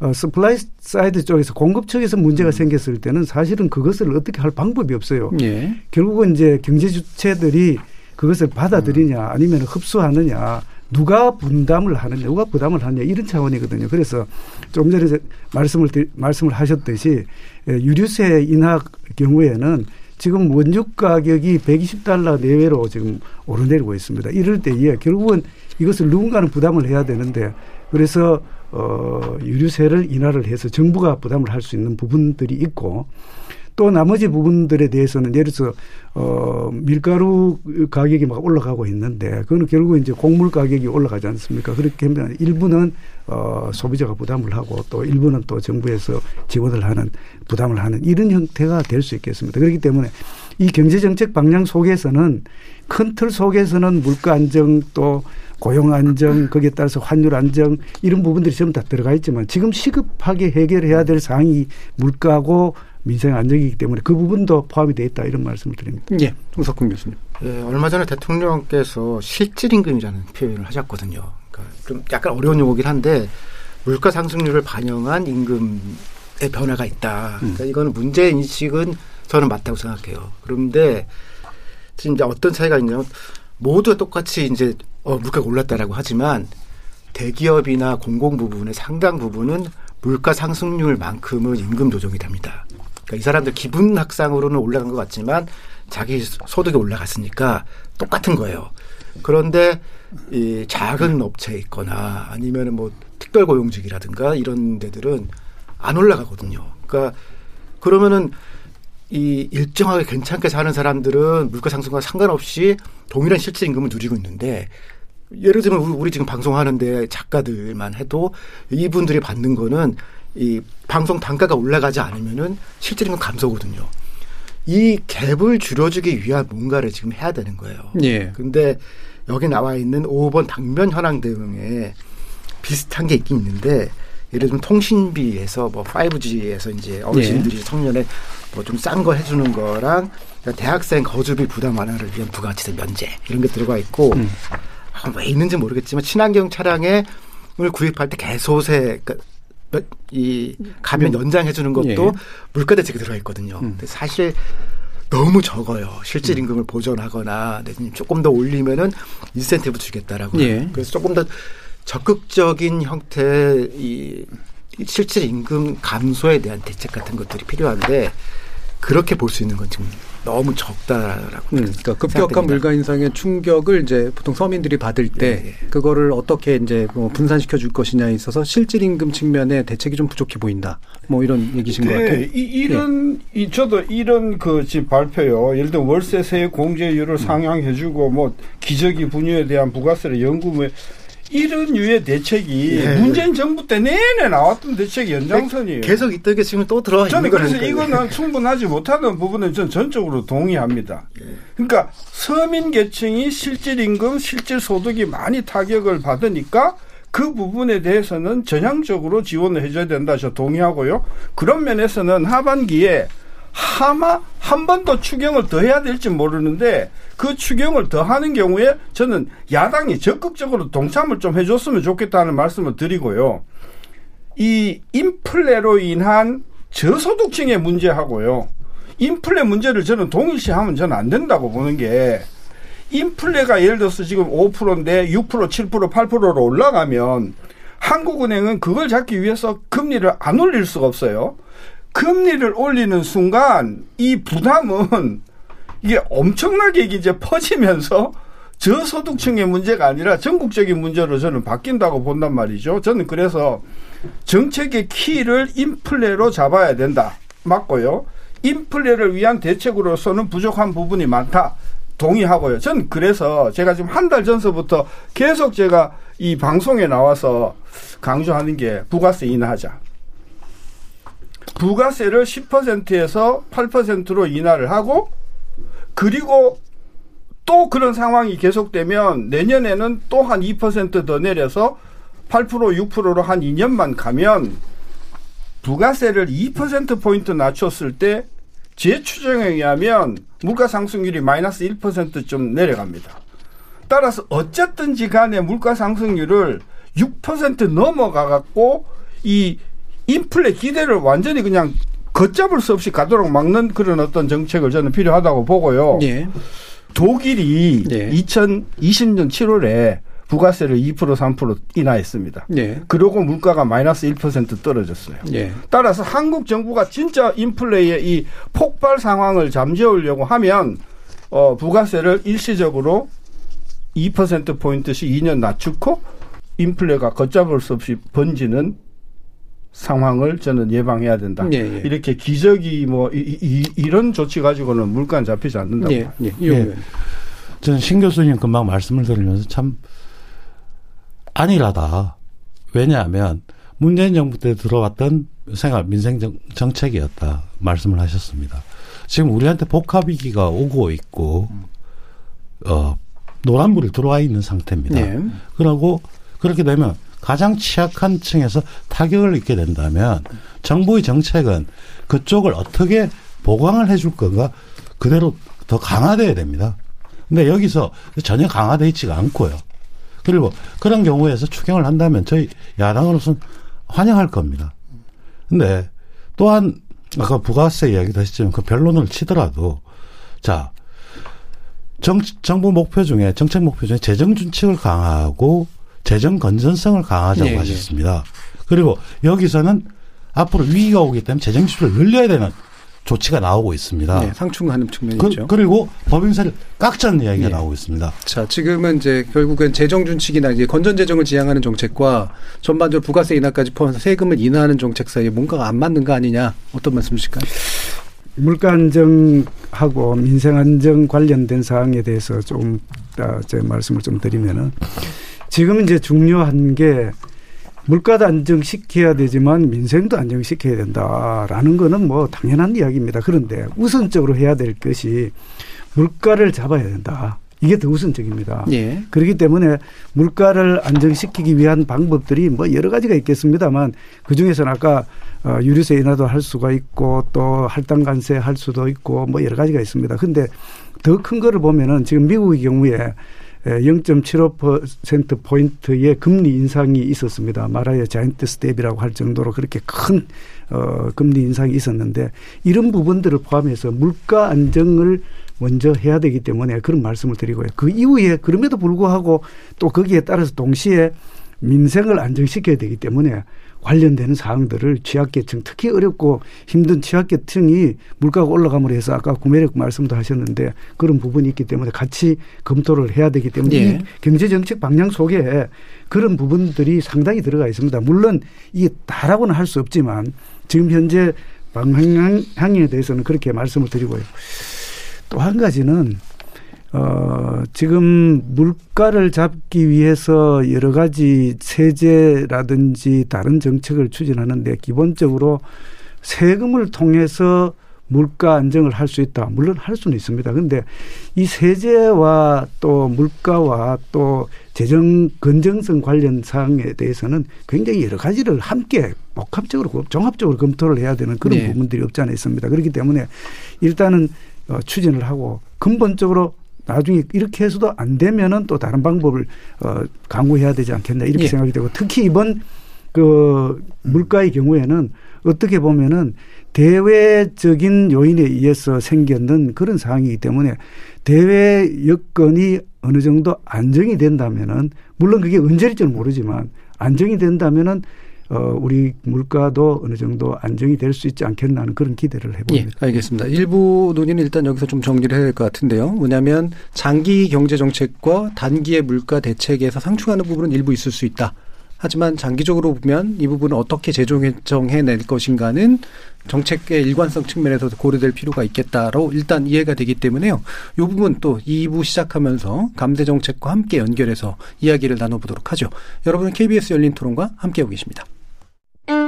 Speaker 9: 어, supply side 쪽에서 공급 측에서 문제가 생겼을 때는 사실은 그것을 어떻게 할 방법이 없어요.
Speaker 2: 예.
Speaker 9: 결국은 이제 경제 주체들이 그것을 받아들이냐 아니면 흡수하느냐 누가 분담을 하느냐 누가 부담을 하느냐 이런 차원이거든요. 그래서 좀 전에 말씀을 말씀을 하셨듯이 예, 유류세 인하 경우에는 지금 원유 가격이 120달러 내외로 지금 오르내리고 있습니다. 이럴 때에 결국은 이것을 누군가는 부담을 해야 되는데 그래서 어 유류세를 인하를 해서 정부가 부담을 할 수 있는 부분들이 있고 또 나머지 부분들에 대해서는 예를 들어서 어 밀가루 가격이 막 올라가고 있는데 그거는 결국 이제 곡물 가격이 올라가지 않습니까? 그렇게 하면 일부는 어 소비자가 부담을 하고 또 일부는 또 정부에서 지원을 하는 부담을 하는 이런 형태가 될 수 있겠습니다. 그렇기 때문에 이 경제 정책 방향 속에서는 큰 틀 속에서는 물가 안정 또 고용 안정 거기에 따라서 환율 안정 이런 부분들이 전부 다 들어가 있지만 지금 시급하게 해결해야 될 사항이 물가고 민생 안정이기 때문에 그 부분도 포함이 돼 있다 이런 말씀을 드립니다.
Speaker 2: 예, 홍석훈 교수님.
Speaker 12: 예, 얼마 전에 대통령께서 실질 임금이라는 표현을 하셨거든요. 그러니까 좀 약간 어려운 용어긴 한데 물가 상승률을 반영한 임금의 변화가 있다. 그러니까 이거는 문제 인식은 저는 맞다고 생각해요. 그런데 지금 이제 어떤 차이가 있냐면 모두가 똑같이 이제 어, 물가가 올랐다라고 하지만 대기업이나 공공 부분의 상당 부분은 물가 상승률만큼은 임금 조정이 됩니다. 그러니까 이 사람들 기분 학상으로는 올라간 것 같지만 자기 소득이 올라갔으니까 똑같은 거예요. 그런데 이 작은 업체에 있거나 아니면 뭐 특별 고용직이라든가 이런 데들은 안 올라가거든요. 그러니까 그러면은 이 일정하게 괜찮게 사는 사람들은 물가 상승과 상관없이 동일한 실질 임금을 누리고 있는데 예를 들면 우리, 지금 방송하는데 작가들만 해도 이분들이 받는 거는 이 방송 단가가 올라가지 않으면은 실질 임금 감소거든요. 이 갭을 줄여주기 위한 뭔가를 지금 해야 되는 거예요.
Speaker 2: 예.
Speaker 12: 근데 여기 나와 있는 5번 당면 현황 대응에 비슷한 게 있긴 있는데 예를 들면 통신비에서 뭐 5G에서 이제 어르신들이 청년에 뭐 좀 싼 거 해주는 거랑 대학생 거주비 부담 완화를 위한 부가가치세 면제 이런 게 들어가 있고 아, 왜 있는지 모르겠지만 친환경 차량을 구입할 때 개소세 그러니까 몇- 이 가면 연장해 주는 것도
Speaker 2: 예.
Speaker 12: 물가 대책에 들어가 있거든요. 근데 사실 너무 적어요. 실질 임금을 보존하거나 내지는 조금 더 올리면은 인센티브 주겠다라고.
Speaker 2: 예.
Speaker 12: 그래서 조금 더 적극적인 형태의 이 실질 임금 감소에 대한 대책 같은 것들이 필요한데 그렇게 볼 수 있는 건 지금 너무 적다라고.
Speaker 2: 음, 그러니까 급격한. 물가 인상의 충격을 이제 보통 서민들이 받을 때 그거를 어떻게 이제 뭐 분산시켜 줄 것이냐에 있어서 실질 임금 측면에 대책이 좀 부족해 보인다. 뭐 이런 얘기신 것 같아요.
Speaker 11: 네, 이, 이런 이 저도 이런 그 지금 발표요. 예를 들어 월세세 공제율을 상향해 주고 뭐 기저귀 분유에 대한 부가세를 연금에 이런 유의 대책이
Speaker 12: 예.
Speaker 11: 문재인 정부 때 내내 나왔던 대책의 연장선이에요.
Speaker 12: 계속 있던 게 지금 또 들어와
Speaker 11: 저는
Speaker 12: 있는
Speaker 11: 그래서
Speaker 12: 거라니까요.
Speaker 11: 이거는 충분하지 못하는 부분은 전 전적으로 동의합니다. 그러니까 서민 계층이 실질 임금, 실질 소득이 많이 타격을 받으니까 그 부분에 대해서는 전향적으로 지원을 해줘야 된다. 저 동의하고요. 그런 면에서는 하반기에 하마 한 번 더 추경을 더 해야 될지 모르는데 그 추경을 더 하는 경우에 저는 야당이 적극적으로 동참을 좀 해줬으면 좋겠다는 말씀을 드리고요. 이 인플레로 인한 저소득층의 문제하고요. 인플레 문제를 저는 동일시하면 저는 안 된다고 보는 게 인플레가 예를 들어서 지금 5%인데 6%, 7%, 8%로 올라가면 한국은행은 그걸 잡기 위해서 금리를 안 올릴 수가 없어요. 금리를 올리는 순간 이 부담은 이게 엄청나게 이제 퍼지면서 저소득층의 문제가 아니라 전국적인 문제로 저는 바뀐다고 본단 말이죠. 저는 그래서 정책의 키를 인플레로 잡아야 된다. 맞고요. 인플레를 위한 대책으로서는 부족한 부분이 많다. 동의하고요. 전 그래서 제가 지금 한 달 전서부터 계속 제가 이 방송에 나와서 강조하는 게 부가세 인하하자. 부가세를 10%에서 8%로 인하를 하고 그리고 또 그런 상황이 계속되면 내년에는 또 한 2%더 내려서 8% 6%로 한 2년만 가면 부가세를 2%포인트 낮췄을 때 제 추정에 의하면 물가 상승률이 마이너스 1%좀 내려갑니다. 따라서 어쨌든지 간에 물가 상승률을 6% 넘어가 갖고 이 인플레 기대를 완전히 그냥 걷잡을 수 없이 가도록 막는 그런 어떤 정책을 저는 필요하다고 보고요.
Speaker 2: 예.
Speaker 11: 독일이 2020년 7월에 부가세를 2% 3% 인하했습니다.
Speaker 2: 예.
Speaker 11: 그러고 물가가 마이너스 1% 떨어졌어요.
Speaker 2: 예.
Speaker 11: 따라서 한국 정부가 진짜 인플레이의 이 폭발 상황을 잠재우려고 하면 어, 부가세를 일시적으로 2% 포인트씩 2년 낮추고 인플레가 걷잡을 수 없이 번지는 상황을 저는 예방해야 된다.
Speaker 2: 예, 예.
Speaker 11: 이렇게 기적이 뭐 이, 런 조치 가지고는 물가는 잡히지 않는다고.
Speaker 2: 예, 예.
Speaker 10: 예. 저는 신 교수님 금방 말씀을 들으면서 참 안일하다. 왜냐하면 문재인 정부 때 들어왔던 생활 민생 정, 정책이었다 말씀을 하셨습니다. 지금 우리한테 복합 위기가 오고 있고 어 노란불이 들어와 있는 상태입니다.
Speaker 2: 예.
Speaker 10: 그러고 그렇게 되면 가장 취약한 층에서 타격을 입게 된다면 정부의 정책은 그쪽을 어떻게 보강을 해줄 건가 그대로 더 강화돼야 됩니다. 근데 여기서 전혀 강화돼 있지가 않고요. 그리고 그런 경우에서 추경을 한다면 저희 야당으로서는 환영할 겁니다. 근데 또한 아까 부가세 이야기도 하셨지만 그 변론을 치더라도 자 정, 정부 목표 중에 정책 목표 중에 재정 준칙을 강화하고 재정 건전성을 강화하자고
Speaker 2: 예, 예.
Speaker 10: 하셨습니다. 그리고 여기서는 앞으로 위기가 오기 때문에 재정 지출을 늘려야 되는 조치가 나오고 있습니다.
Speaker 2: 네, 상충하는 측면이죠.
Speaker 10: 그, 리고 법인세를 깎자는 이야기가
Speaker 2: 예.
Speaker 10: 나오고 있습니다.
Speaker 2: 자, 지금은 이제 결국은 재정 준칙이나 이제 건전 재정을 지향하는 정책과 전반적으로 부가세 인하까지 포함해서 세금을 인하하는 정책 사이에 뭔가가 안 맞는 거 아니냐 어떤 말씀이실까요?
Speaker 9: 물가 안정하고 민생 안정 관련된 사항에 대해서 좀, 아, 제 말씀을 좀 드리면은 지금 이제 중요한 게 물가도 안정시켜야 되지만 민생도 안정시켜야 된다라는 거는 뭐 당연한 이야기입니다. 그런데 우선적으로 해야 될 것이 물가를 잡아야 된다. 이게 더 우선적입니다.
Speaker 2: 예.
Speaker 9: 그렇기 때문에 물가를 안정시키기 위한 방법들이 뭐 여러 가지가 있겠습니다만 그 중에서는 아까 어, 유류세 인하도 할 수가 있고 또 할당 관세 할 수도 있고 뭐 여러 가지가 있습니다. 근데 더 큰 거를 보면은 지금 미국의 경우에 0.75% 포인트의 금리 인상이 있었습니다. 말하여 giant step이라고 할 정도로 그렇게 큰 어, 금리 인상이 있었는데 이런 부분들을 포함해서 물가 안정을 먼저 해야 되기 때문에 그런 말씀을 드리고요. 그 이후에 그럼에도 불구하고 또 거기에 따라서 동시에 민생을 안정시켜야 되기 때문에 관련되는 사항들을 취약계층 특히 어렵고 힘든 취약계층이 물가가 올라감으로 해서 아까 구매력 말씀도 하셨는데 그런 부분이 있기 때문에 같이 검토를 해야 되기 때문에
Speaker 2: 예.
Speaker 9: 이 경제정책 방향 속에 그런 부분들이 상당히 들어가 있습니다. 물론 이게 다라고는 할 수 없지만 지금 현재 방향에 대해서는 그렇게 말씀을 드리고요. 또 한 가지는 어, 지금 물가를 잡기 위해서 여러 가지 세제라든지 다른 정책을 추진하는데 기본적으로 세금을 통해서 물가 안정을 할 수 있다. 물론 할 수는 있습니다. 근데 이 세제와 또 물가와 또 재정 건정성 관련 사항에 대해서는 굉장히 여러 가지를 함께 복합적으로 종합적으로 검토를 해야 되는 그런
Speaker 2: 네.
Speaker 9: 부분들이 없지 않아 있습니다. 그렇기 때문에 일단은 어, 추진을 하고 근본적으로 나중에 이렇게 해서도 안 되면은 또 다른 방법을 어, 강구해야 되지 않겠나 이렇게
Speaker 2: 예.
Speaker 9: 생각이 되고 특히 이번 그 물가의 경우에는 어떻게 보면은 대외적인 요인에 의해서 생겼는 그런 상황이기 때문에 대외 여건이 어느 정도 안정이 된다면은 물론 그게 언제일지는 모르지만 안정이 된다면은 어 우리 물가도 어느 정도 안정이 될 수 있지 않겠나 하는 그런 기대를
Speaker 2: 예,
Speaker 9: 해봅니다.
Speaker 2: 알겠습니다. 일부 논의는 일단 여기서 좀 정리를 해야 될 것 같은데요. 뭐냐면 장기 경제 정책과 단기의 물가 대책에서 상충하는 부분은 일부 있을 수 있다. 하지만 장기적으로 보면 이 부분을 어떻게 재정해낼 것인가는 정책의 일관성 측면에서도 고려될 필요가 있겠다로 일단 이해가 되기 때문에요. 이 부분 또 2부 시작하면서 감대 정책과 함께 연결해서 이야기를 나눠보도록 하죠. 여러분은 KBS 열린 토론과 함께하고 계십니다.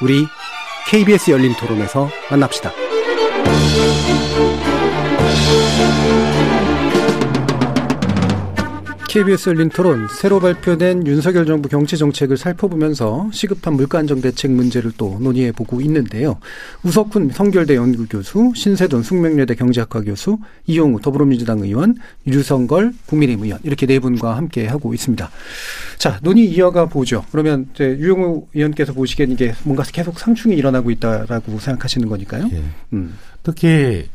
Speaker 2: 우리 KBS 열린 토론에서 만납시다. KBS 열린 토론 새로 발표된 윤석열 정부 경제 정책을 살펴보면서 시급한 물가 안정 대책 문제를 또 논의해 보고 있는데요. 우석훈 성결대 연구교수, 신세돈 숙명여대 경제학과 교수, 이용우 더불어민주당 의원, 유성걸 국민의힘 의원 이렇게 네 분과 함께 하고 있습니다. 자 논의 이어가 보죠. 그러면 이제 유용우 의원께서 보시기엔 이게 뭔가 계속 상충이 일어나고 있다라고 생각하시는 거니까요.
Speaker 10: 예. 음. 특히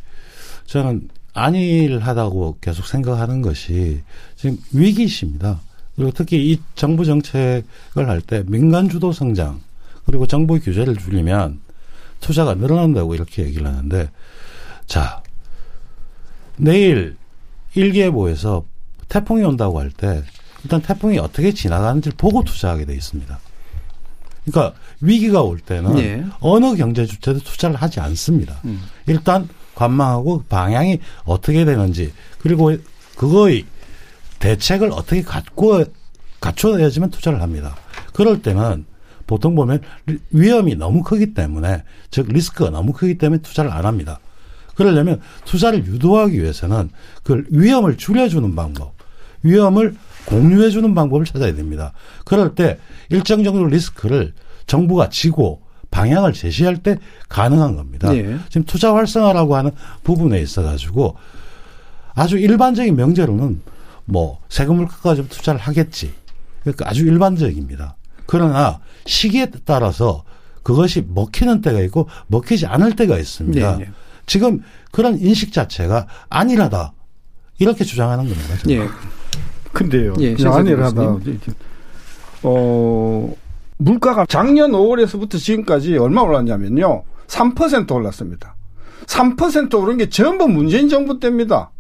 Speaker 10: 저는 안일하다고 계속 생각하는 것이 지금 위기십니다. 그리고 특히 이 정부 정책을 할 때 민간 주도 성장 그리고 정부 규제를 줄이면 투자가 늘어난다고 이렇게 얘기를 하는데 자 내일 일기예보에서 태풍이 온다고 할 때 일단 태풍이 어떻게 지나가는지 보고 투자하게 돼 있습니다. 그러니까 위기가 올 때는
Speaker 2: 네.
Speaker 10: 어느 경제 주체도 투자를 하지 않습니다.
Speaker 2: 음.
Speaker 10: 일단 관망하고 방향이 어떻게 되는지 그리고 그거의 대책을 어떻게 갖고 갖춰야지만 투자를 합니다. 그럴 때는 보통 보면 위험이 너무 크기 때문에 즉 리스크가 너무 크기 때문에 투자를 안 합니다. 그러려면 투자를 유도하기 위해서는 그 위험을 줄여주는 방법, 위험을 공유해주는 방법을 찾아야 됩니다. 그럴 때 일정 정도 리스크를 정부가 지고 방향을 제시할 때 가능한 겁니다.
Speaker 2: 네.
Speaker 10: 지금 투자 활성화라고 하는 부분에 있어 가지고 아주 일반적인 명제로는 뭐 세금 물가가 좀 투자를 하겠지. 그러니까 아주 일반적입니다. 그러나 시기에 따라서 그것이 먹히는 때가 있고 먹히지 않을 때가 있습니다.
Speaker 2: 네, 네.
Speaker 10: 지금 그런 인식 자체가 안일하다. 이렇게 주장하는 겁니다. 저는.
Speaker 2: 예.
Speaker 11: 근데요.
Speaker 2: 예,
Speaker 11: 아니라다. 어, 물가가 작년 5월에서부터 지금까지 얼마 올랐냐면요. 3% 올랐습니다. 3% 오른 게 전부 문재인 정부 때입니다.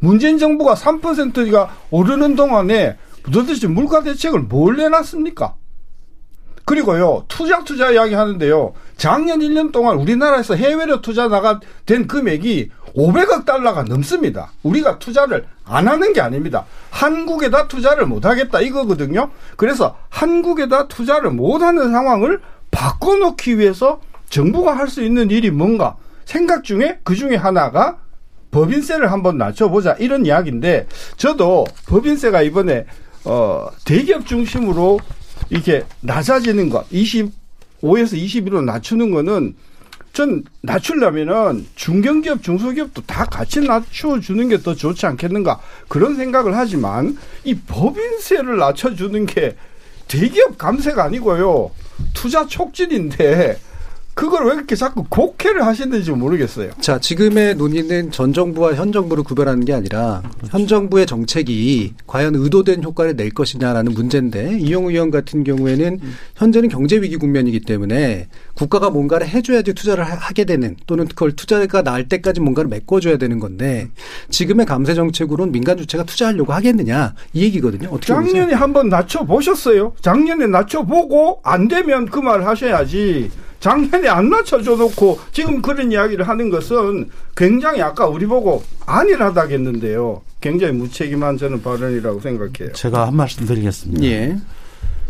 Speaker 11: 문재인 정부가 3%가 오르는 동안에 도대체 물가 대책을 뭘 내놨습니까? 그리고요, 투자 투자 이야기 하는데요. 작년 1년 동안 우리나라에서 해외로 투자 나가 된 금액이 500억 달러가 넘습니다. 우리가 투자를 안 하는 게 아닙니다. 한국에다 투자를 못 하겠다 이거거든요. 그래서 한국에다 투자를 못 하는 상황을 바꿔놓기 위해서 정부가 할 수 있는 일이 뭔가 생각 중에 그 중에 하나가 법인세를 한번 낮춰보자 이런 이야기인데 저도 법인세가 이번에 어 대기업 중심으로 이렇게 낮아지는 것 25에서 21로 낮추는 거는 전 낮추려면은 중견기업 중소기업도 다 같이 낮춰주는 게 더 좋지 않겠는가 그런 생각을 하지만 이 법인세를 낮춰주는 게 대기업 감세가 아니고요. 투자 촉진인데 그걸 왜 이렇게 자꾸 곡해를 하시는지 모르겠어요.
Speaker 2: 자, 지금의 논의는 전 정부와 현 정부를 구별하는 게 아니라 현 정부의 정책이 과연 의도된 효과를 낼 것이냐라는 문제인데 이용우 의원 같은 경우에는 현재는 경제 위기 국면이기 때문에 국가가 뭔가를 해줘야지 투자를 하- 하게 되는 또는 그걸 투자가 나을 때까지 뭔가를 메꿔줘야 되는 건데 지금의 감세 정책으로는 민간 주체가 투자하려고 하겠느냐 이 얘기거든요. 어떻게?
Speaker 11: 작년에 한번 낮춰 보셨어요? 작년에 낮춰 보고 안 되면 그 말 하셔야지. 작년에 안 낮춰줘 놓고 지금 그런 이야기를 하는 것은 굉장히 아까 우리 보고 안일하다겠는데요. 굉장히 무책임한 저는 발언이라고 생각해요.
Speaker 10: 제가 한 말씀 드리겠습니다.
Speaker 2: 예.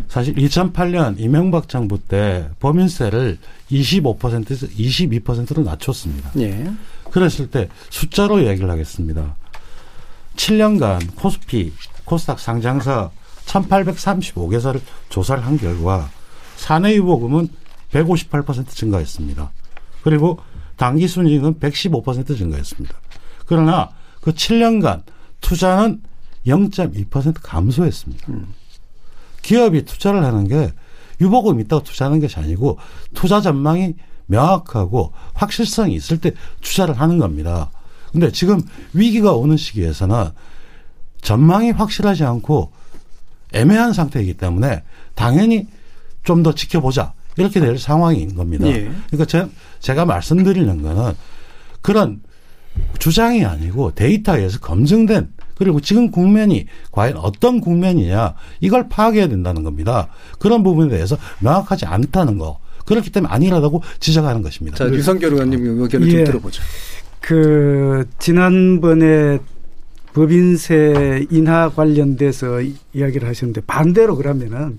Speaker 10: 사실 2008년 이명박 정부 때 법인세를 25%에서 22%로 낮췄습니다.
Speaker 2: 예.
Speaker 10: 그랬을 때 숫자로 얘기를 하겠습니다. 7년간 코스피, 코스닥 상장사 1835개사를 조사를 한 결과 사내 유보금은 158% 증가했습니다. 그리고 단기 순이익은 115% 증가했습니다. 그러나 그 7년간 투자는 0.2% 감소했습니다. 기업이 투자를 하는 게 유보금 있다고 투자하는 것이 아니고 투자 전망이 명확하고 확실성이 있을 때 투자를 하는 겁니다. 근데 지금 위기가 오는 시기에서는 전망이 확실하지 않고 애매한 상태이기 때문에 당연히 좀 더 지켜보자. 이렇게 될 상황인 겁니다.
Speaker 2: 예.
Speaker 10: 그러니까 제, 제가 말씀드리는 거는 그런 주장이 아니고 데이터에서 검증된 그리고 지금 국면이 과연 어떤 국면이냐 이걸 파악해야 된다는 겁니다. 그런 부분에 대해서 명확하지 않다는 거. 그렇기 때문에 아니라고 지적하는 것입니다.
Speaker 2: 자, 유성결 의원님 의견을
Speaker 9: 예.
Speaker 2: 좀 들어보죠.
Speaker 9: 그 지난번에 법인세 인하 관련돼서 이- 이야기를 하셨는데 반대로 그러면은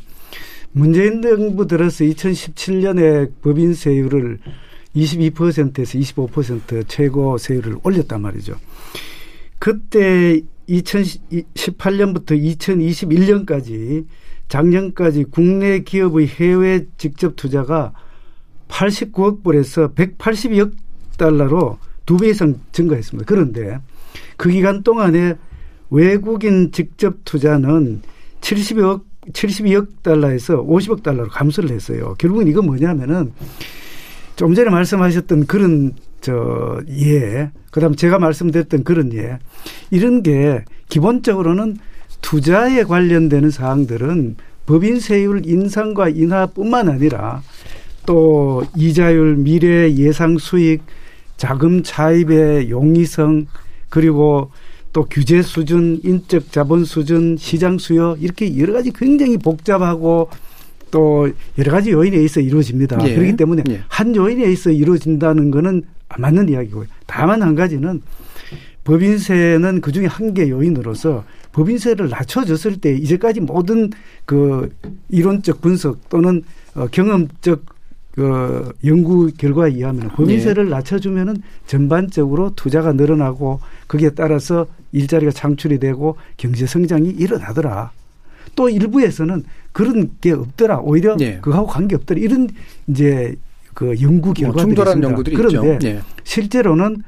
Speaker 9: 문재인 정부 들어서 2017년에 법인세율을 22%에서 25% 최고 세율을 올렸단 말이죠. 그때 2018년부터 2021년까지 작년까지 국내 기업의 해외 직접 투자가 89억 불에서 182억 달러로 두 배 이상 증가했습니다. 그런데 그 기간 동안에 외국인 직접 투자는 70억 72억 달러에서 50억 달러로 감소를 했어요. 결국은 이건 뭐냐면은 좀 전에 말씀하셨던 그런 저 예, 그다음 제가 말씀드렸던 그런 예, 이런 게 기본적으로는 투자에 관련되는 사항들은 법인세율 인상과 인하뿐만 아니라 또 이자율, 미래 예상 수익, 자금 차입의 용이성 그리고 또 규제 수준, 인적 자본 수준, 시장 수요 이렇게 여러 가지 굉장히 복잡하고 또 여러 가지 요인에 의해서 이루어집니다.
Speaker 2: 예.
Speaker 9: 그렇기 때문에
Speaker 2: 예.
Speaker 9: 한 요인에 의해서 이루어진다는 거는 맞는 이야기고요. 다만 한 가지는 법인세는 그 중에 한 개 요인으로서 법인세를 낮춰줬을 때 이제까지 모든 그 이론적 분석 또는 어, 경험적 그 연구 결과에 의하면 법인세를 낮춰주면은 전반적으로 투자가 늘어나고 거기에 따라서 일자리가 창출이 되고 경제 성장이 일어나더라. 또 일부에서는 그런 게 없더라. 오히려
Speaker 2: 예.
Speaker 9: 그하고 관계 없더라. 이런 이제 그 연구 결과들이
Speaker 2: 뭐 충돌하는
Speaker 9: 있습니다.
Speaker 2: 연구들이
Speaker 9: 그런데.
Speaker 2: 예.
Speaker 9: 실제로는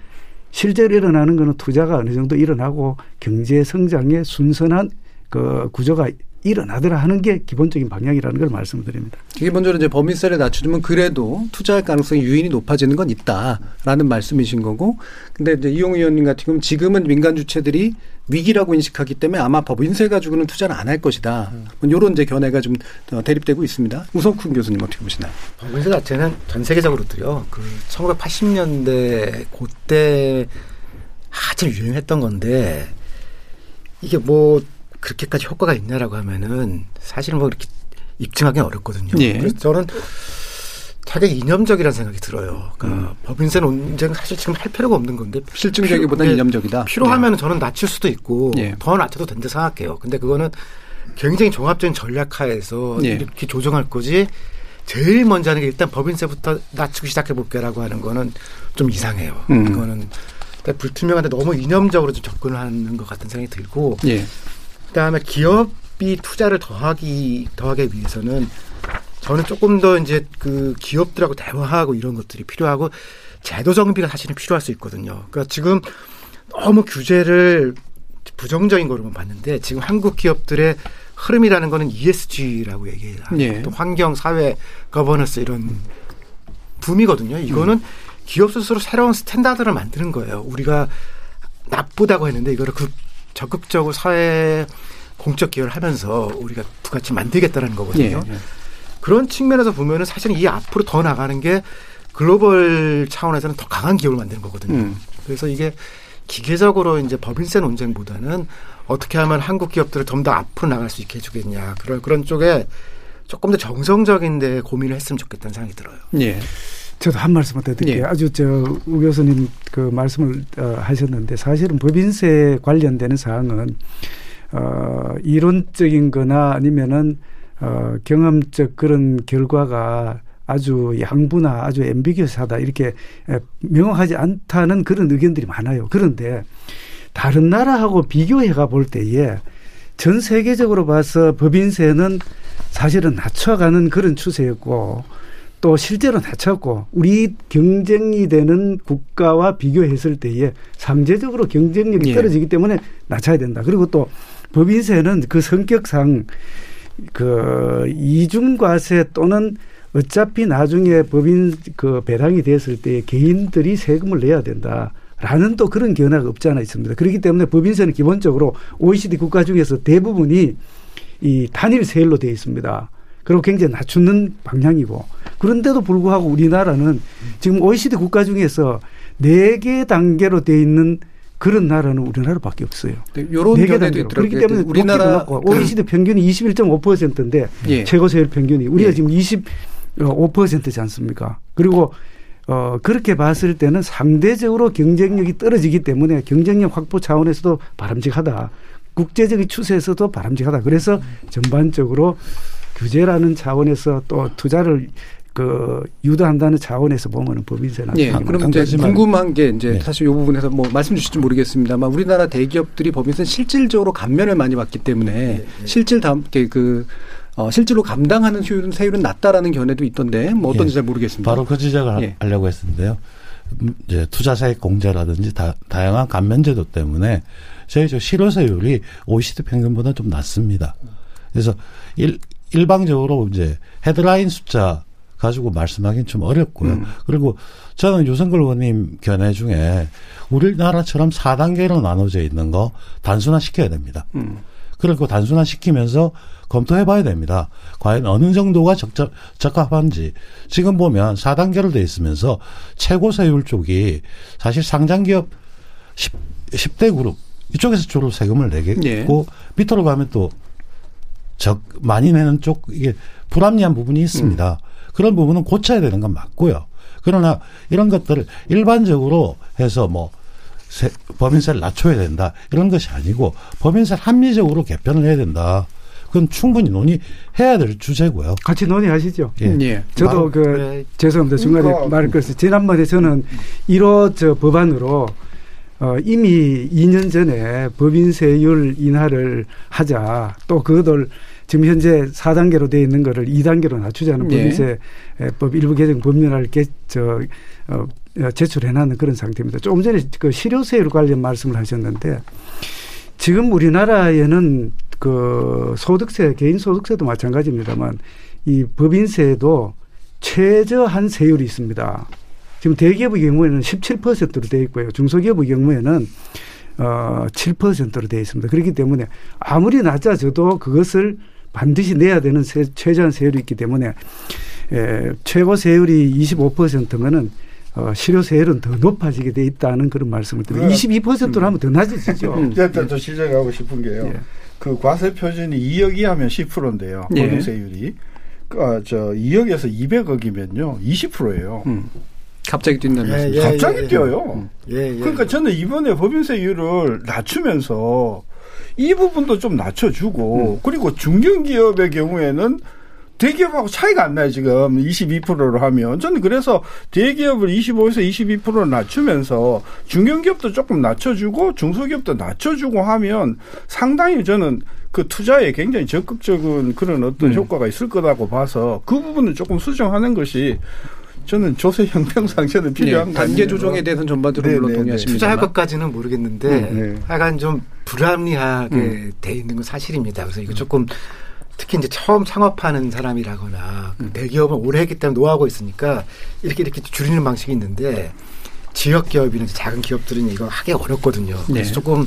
Speaker 9: 실제로 일어나는 거는 투자가 어느 정도 일어나고 경제 성장의 순선한 그 구조가 일어나더라 하는 게 기본적인 방향이라는 걸 말씀드립니다.
Speaker 2: 기본적으로 이제 범위세를 낮춰주면 그래도 투자할 가능성이 유인이 높아지는 건 있다라는 말씀이신 거고, 근데 이제 이용 의원님 같은 경우는 지금은 민간 주체들이 위기라고 인식하기 때문에 아마 법인세 가지고는 투자를 안 할 것이다. 이런 이제 견해가 좀 어, 대립되고 있습니다. 우석훈 교수님 어떻게 보시나요?
Speaker 12: 법인세 자체는 전 세계적으로도요. 그 1980년대 그때 한참 유행했던 건데 이게 뭐 그렇게까지 효과가 있냐라고 하면은 사실은 뭐 이렇게 입증하기는 어렵거든요.
Speaker 2: 예.
Speaker 12: 그래서 저는 되게 이념적이라는 생각이 들어요. 그러니까 법인세 논쟁 사실 지금 할 필요가 없는 건데
Speaker 2: 실증적이보다는
Speaker 12: 필요-
Speaker 2: 이념적이다.
Speaker 12: 필요하면 저는 낮출 수도 있고
Speaker 2: 예.
Speaker 12: 더 낮춰도 된다 생각해요. 근데 그거는 굉장히 종합적인 전략하에서
Speaker 2: 예.
Speaker 12: 이렇게 조정할 거지. 제일 먼저 하는 게 일단 법인세부터 낮추기 시작해 볼게라고 하는 거는 좀 이상해요.
Speaker 2: 음.
Speaker 12: 그거는 불투명한데 너무 이념적으로 좀 접근을 하는 것 같은 생각이 들고
Speaker 2: 예.
Speaker 12: 그다음에 기업이 투자를 더하기 더하기 위해서는 저는 조금 더 이제 그 기업들하고 대화하고 이런 것들이 필요하고 제도 정비가 사실은 필요할 수 있거든요. 그러니까 지금 너무 규제를 부정적인 거로만 봤는데 지금 한국 기업들의 흐름이라는 거는 ESG라고 얘기해요.
Speaker 2: 예.
Speaker 12: 또 환경, 사회, 거버넌스 이런 붐이거든요. 이거는 기업 스스로 새로운 standard를 만드는 거예요. 우리가 나쁘다고 했는데 이거를 그 적극적으로 사회 공적 기여를 하면서 우리가 부가가치 만들겠다는 거거든요.
Speaker 2: 예.
Speaker 12: 그런 측면에서 보면은 사실은 이 앞으로 더 나가는 게 글로벌 차원에서는 더 강한 기업을 만드는 거거든요.
Speaker 2: 음.
Speaker 12: 그래서 이게 기계적으로 이제 법인세 논쟁보다는 어떻게 하면 한국 기업들을 좀 더 앞으로 나갈 수 있게 해주겠냐 그런 그런 쪽에 조금 더 정성적인 데 고민을 했으면 좋겠다는 생각이 들어요.
Speaker 2: 예.
Speaker 9: 저도 한 말씀만 더 드릴게요.
Speaker 2: 예.
Speaker 9: 아주 저 우 교수님 그 말씀을 어, 하셨는데 사실은 법인세 관련되는 사항은 어, 이론적인 거나 아니면은 어, 경험적 그런 결과가 아주 양부나 아주 엠비기스하다 이렇게 에, 명확하지 않다는 그런 의견들이 많아요. 그런데 다른 나라하고 비교해 가 볼 때에 전 세계적으로 봐서 법인세는 사실은 낮춰가는 그런 추세였고 또 실제로 낮췄고 우리 경쟁이 되는 국가와 비교했을 때에 상대적으로 경쟁력이
Speaker 2: 예.
Speaker 9: 떨어지기 때문에 낮춰야 된다. 그리고 또 법인세는 그 성격상 그 이중과세 또는 어차피 나중에 법인 그 배당이 됐을 때 개인들이 세금을 내야 된다. 라는 또 그런 견해가 없지 않아 있습니다. 그렇기 때문에 법인세는 기본적으로 OECD 국가 중에서 대부분이 이 단일 세율로 되어 있습니다. 그리고 굉장히 낮추는 방향이고 그런데도 불구하고 우리나라는 지금 OECD 국가 중에서 네 개 단계로 돼 있는 그런 나라는 우리나라밖에 없어요.
Speaker 2: 네, 요런
Speaker 9: 네개
Speaker 2: 견해도
Speaker 9: 단계로.
Speaker 2: 있더라고요.
Speaker 9: 그렇기 때문에
Speaker 2: 우리나라
Speaker 9: 우리나라 OECD 평균이 21.5%인데
Speaker 2: 예.
Speaker 9: 최고 세율 평균이 우리가
Speaker 2: 예.
Speaker 9: 지금 25%지 않습니까? 그리고 어 그렇게 봤을 때는 상대적으로 경쟁력이 떨어지기 때문에 경쟁력 확보 차원에서도 바람직하다. 국제적인 추세에서도 바람직하다. 그래서 전반적으로 규제라는 차원에서 또 투자를 그 유도한다는 차원에서 보면은 법인세나
Speaker 2: 예.
Speaker 9: 한-
Speaker 2: 그럼
Speaker 9: 한
Speaker 2: 이제 궁금한 게 이제
Speaker 10: 네.
Speaker 2: 사실 이 부분에서 뭐 말씀 주실지 모르겠습니다만 우리나라 대기업들이 법인세 실질적으로 감면을 많이 받기 때문에 실질 다음 그 어, 실제로 감당하는 효율은 세율은 낮다라는 견해도 있던데 뭐 어떤지
Speaker 10: 예.
Speaker 2: 잘 모르겠습니다.
Speaker 10: 바로 그 지적을
Speaker 2: 예.
Speaker 10: 하려고 했었는데요. 음, 이제 투자세액 공제라든지 다, 다양한 감면제도 때문에 저희 저 실효세율이 OECD 평균보다 좀 낮습니다. 그래서 일, 일방적으로 이제 헤드라인 숫자 가지고 말씀하기는 좀 어렵고요.
Speaker 2: 음.
Speaker 10: 그리고 저는 유성글 의원님 견해 중에 우리나라처럼 4단계로 나눠져 있는 거 단순화 시켜야 됩니다.
Speaker 2: 음.
Speaker 10: 그리고 단순화 시키면서 검토해 봐야 됩니다. 과연 어느 정도가 적적, 적합한지. 지금 보면 4단계로 돼 있으면서 최고 세율 쪽이 사실 상장기업 10, 10 대 그룹 이쪽에서 주로 세금을 내겠고
Speaker 2: 예.
Speaker 10: 밑으로 가면 또 적, 많이 내는 쪽 이게 불합리한 부분이 있습니다. 그런 부분은 고쳐야 되는 건 맞고요. 그러나 이런 것들을 일반적으로 해서 뭐 세, 법인세를 낮춰야 된다 이런 것이 아니고 법인세를 합리적으로 개편을 해야 된다. 그건 충분히 논의해야 될 주제고요.
Speaker 9: 같이 논의하시죠.
Speaker 10: 예.
Speaker 2: 예.
Speaker 9: 저도 그
Speaker 12: 네.
Speaker 9: 죄송합니다. 중간에
Speaker 11: 그러니까
Speaker 9: 말을 끊었어요. 지난번에 저는 1호 저 법안으로 어, 이미 2년 전에 법인세율 인하를 하자. 또 그것을 지금 현재 4단계로 돼 있는 거를 2단계로 낮추자는
Speaker 2: 예.
Speaker 9: 법인세법 일부 개정 법률을 개, 저, 어, 어, 제출해놨는 그런 상태입니다. 조금 전에 그 실효세율 관련 말씀을 하셨는데 지금 우리나라에는 그 소득세, 개인 소득세도 마찬가지입니다만 이 법인세도 최저한 세율이 있습니다. 지금 대기업의 경우에는 17%로 되어 있고요. 중소기업의 경우에는 어 7%로 되어 있습니다. 그렇기 때문에 아무리 낮아져도 그것을 반드시 내야 되는 세, 최저한 세율이 있기 때문에 에, 최고 세율이 25%면은 어, 실효 세율은 더 높아지게 돼 있다는 그런 말씀을 드립니다.
Speaker 11: 네.
Speaker 9: 22%로 하면 더 낮아지죠.
Speaker 11: 일단 또 지적하고 싶은 게요.
Speaker 9: 예.
Speaker 11: 그 과세 표준이 2억 이하면 10%인데요.
Speaker 2: 예.
Speaker 11: 법인세율이. 그, 아, 저 2억에서 200억이면요. 20%예요.
Speaker 2: 음. 갑자기 뛴다는
Speaker 12: 예,
Speaker 2: 말씀.
Speaker 12: 예.
Speaker 11: 갑자기 뛰어요.
Speaker 12: 예, 예.
Speaker 11: 그러니까 저는 이번에 법인세율을 낮추면서 이 부분도 좀 낮춰주고 그리고 중견기업의 경우에는 대기업하고 차이가 안 나요 지금. 22%로 하면. 저는 그래서 대기업을 25에서 22%로 낮추면서 중견기업도 조금 낮춰주고 중소기업도 낮춰주고 하면 상당히 저는 그 투자에 굉장히 적극적인 그런 어떤
Speaker 2: 음.
Speaker 11: 효과가 있을 거라고 봐서 그 부분을 조금 수정하는 것이 저는 조세 혁명상 저는 필요한
Speaker 2: 예,
Speaker 11: 거
Speaker 2: 단계. 조정에 대해서는 전반적으로
Speaker 11: 네,
Speaker 2: 물론
Speaker 11: 네, 네.
Speaker 12: 투자할. 것까지는 모르겠는데
Speaker 11: 네.
Speaker 12: 약간 좀 불합리하게
Speaker 2: 음.
Speaker 12: 돼 있는 건 사실입니다. 그래서 이거 조금 특히 이제 처음 창업하는 사람이라거나 그 대기업을 오래 했기 때문에 노하우가 있으니까 이렇게 이렇게 줄이는 방식이 있는데 지역 기업이나 작은 기업들은 이거 하기 어렵거든요. 그래서
Speaker 2: 네.
Speaker 12: 조금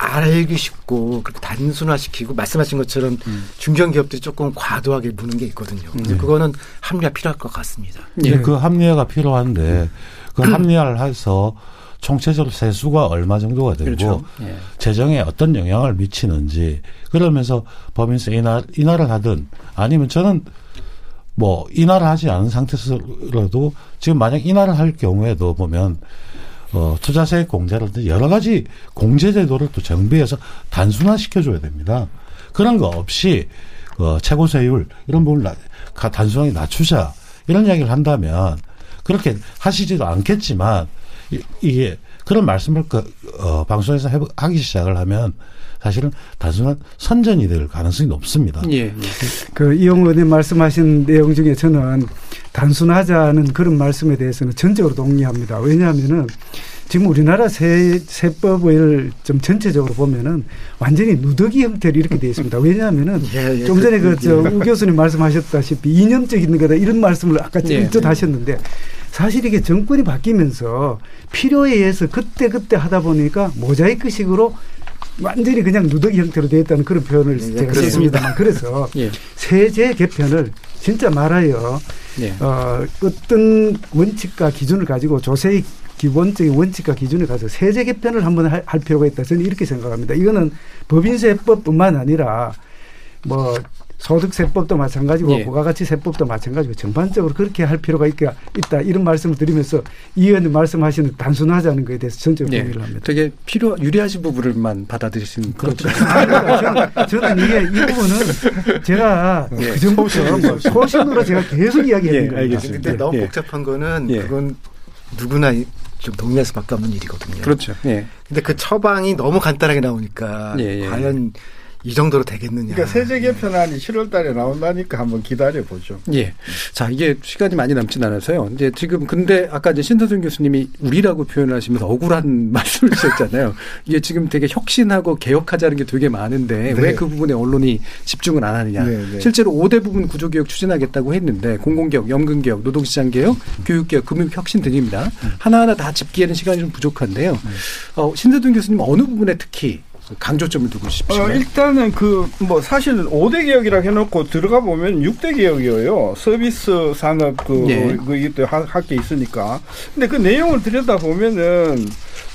Speaker 12: 알기 쉽고 그렇게 단순화시키고 말씀하신 것처럼 중견 기업들이 조금 과도하게 무는 게 있거든요. 그래서 그거는 합리화 필요할 것 같습니다.
Speaker 10: 근데
Speaker 2: 예.
Speaker 10: 그 합리화가 필요한데 그 합리화를 해서 총체적으로 세수가 얼마 정도가 되고
Speaker 2: 그렇죠. 예.
Speaker 10: 재정에 어떤 영향을 미치는지 그러면서 법인세 인하, 인하를 하든 아니면 저는 뭐 인하를 하지 않은 상태에서라도 지금 만약 인하를 할 경우에도 보면 어, 투자세 공제라든지 여러 가지 공제 제도를 또 정비해서 단순화 시켜줘야 됩니다. 그런 거 없이 어, 최고세율 이런 부분을 나- 가- 단순하게 낮추자 이런 이야기를 한다면 그렇게 하시지도 않겠지만 이, 이게 그런 말씀을 그, 어, 방송에서 해, 하기 시작을 하면 사실은 단순한 선전이 될 가능성이 높습니다.
Speaker 2: 예.
Speaker 9: 그 이용 의원님 말씀하신 내용 중에 저는 단순하자는 그런 말씀에 대해서는 전적으로 동의합니다. 왜냐하면은 지금 우리나라 세, 세법을 좀 전체적으로 보면은 완전히 누더기 형태로 이렇게 되어 있습니다. 왜냐하면은
Speaker 12: 예, 예.
Speaker 9: 좀 전에
Speaker 12: 그-
Speaker 9: 그, 저, 우 교수님 말씀하셨다시피 이념적인 거다 이런 말씀을 아까
Speaker 2: 예.
Speaker 9: ጭ 하셨는데 사실 이게 정권이 바뀌면서 필요에 의해서 그때그때 하다 보니까 모자이크식으로 완전히 그냥 누더기 형태로 되어 있다는 그런 표현을
Speaker 12: 예,
Speaker 9: 제가
Speaker 12: 그렇습니다.
Speaker 9: 썼습니다만 그래서
Speaker 2: 예.
Speaker 9: 세제 개편을 진짜 말하여
Speaker 2: 예.
Speaker 9: 어, 어떤 원칙과 기준을 가지고 조세 기본적인 원칙과 기준을 가지고 세제 개편을 한번 할, 할 필요가 있다. 저는 이렇게 생각합니다. 이거는 법인세법뿐만 아니라 뭐 소득세법도 마찬가지고
Speaker 2: 예.
Speaker 9: 부가가치세법도 마찬가지고 전반적으로 그렇게 할 필요가 있다, 있다 이런 말씀을 드리면서 이 의원님 말씀하시는 단순하자는 것에 대해서 전적으로
Speaker 2: 예.
Speaker 9: 동의를 합니다.
Speaker 2: 되게 필요 유리하신 부분을만 받아들이시는
Speaker 9: 그렇죠. 저는, 저는 이게 이 부분은 제가
Speaker 2: 예.
Speaker 9: 그 전부터 뭐 소신으로 제가 계속 이야기했는
Speaker 2: 예. 알겠습니다.
Speaker 12: 근데 너무
Speaker 2: 예.
Speaker 12: 복잡한 거는
Speaker 2: 예.
Speaker 12: 그건 누구나 이- 좀 동의할 수밖에 없는 일이거든요.
Speaker 2: 그렇죠. 예.
Speaker 12: 근데 그 처방이 너무 간단하게 나오니까
Speaker 2: 예, 예.
Speaker 12: 과연 이 정도로 되겠느냐.
Speaker 11: 그러니까 세제 개편안이 7월 달에 나온다니까 한번 기다려 보죠.
Speaker 2: 예. 자, 이게 시간이 많이 남진 않아서요. 이제 지금 근데 아까 이제 신서준 교수님이 우리라고 표현을 하시면서 억울한 말씀을 하셨잖아요. 이게 지금 되게 혁신하고 개혁하자는 게 되게 많은데
Speaker 11: 네.
Speaker 2: 왜그 부분에 언론이 집중을 안 하느냐.
Speaker 11: 네, 네.
Speaker 2: 실제로 5대 부분 구조 개혁 추진하겠다고 했는데 공공개혁, 연금개혁, 노동시장 개혁, 교육개혁, 금융혁신 등입니다. 하나하나 다 짚기에는 시간이 좀 부족한데요. 어, 신서준 교수님 어느 부분에 특히 강조점을 두고 싶으신가요?
Speaker 11: 어, 일단은 그 뭐 사실은 5대 개혁이라고 해놓고 들어가 보면 6대 개혁이에요. 서비스 산업 그,
Speaker 2: 예.
Speaker 11: 그 이것도 할게 있으니까. 근데 그 내용을 들여다 보면은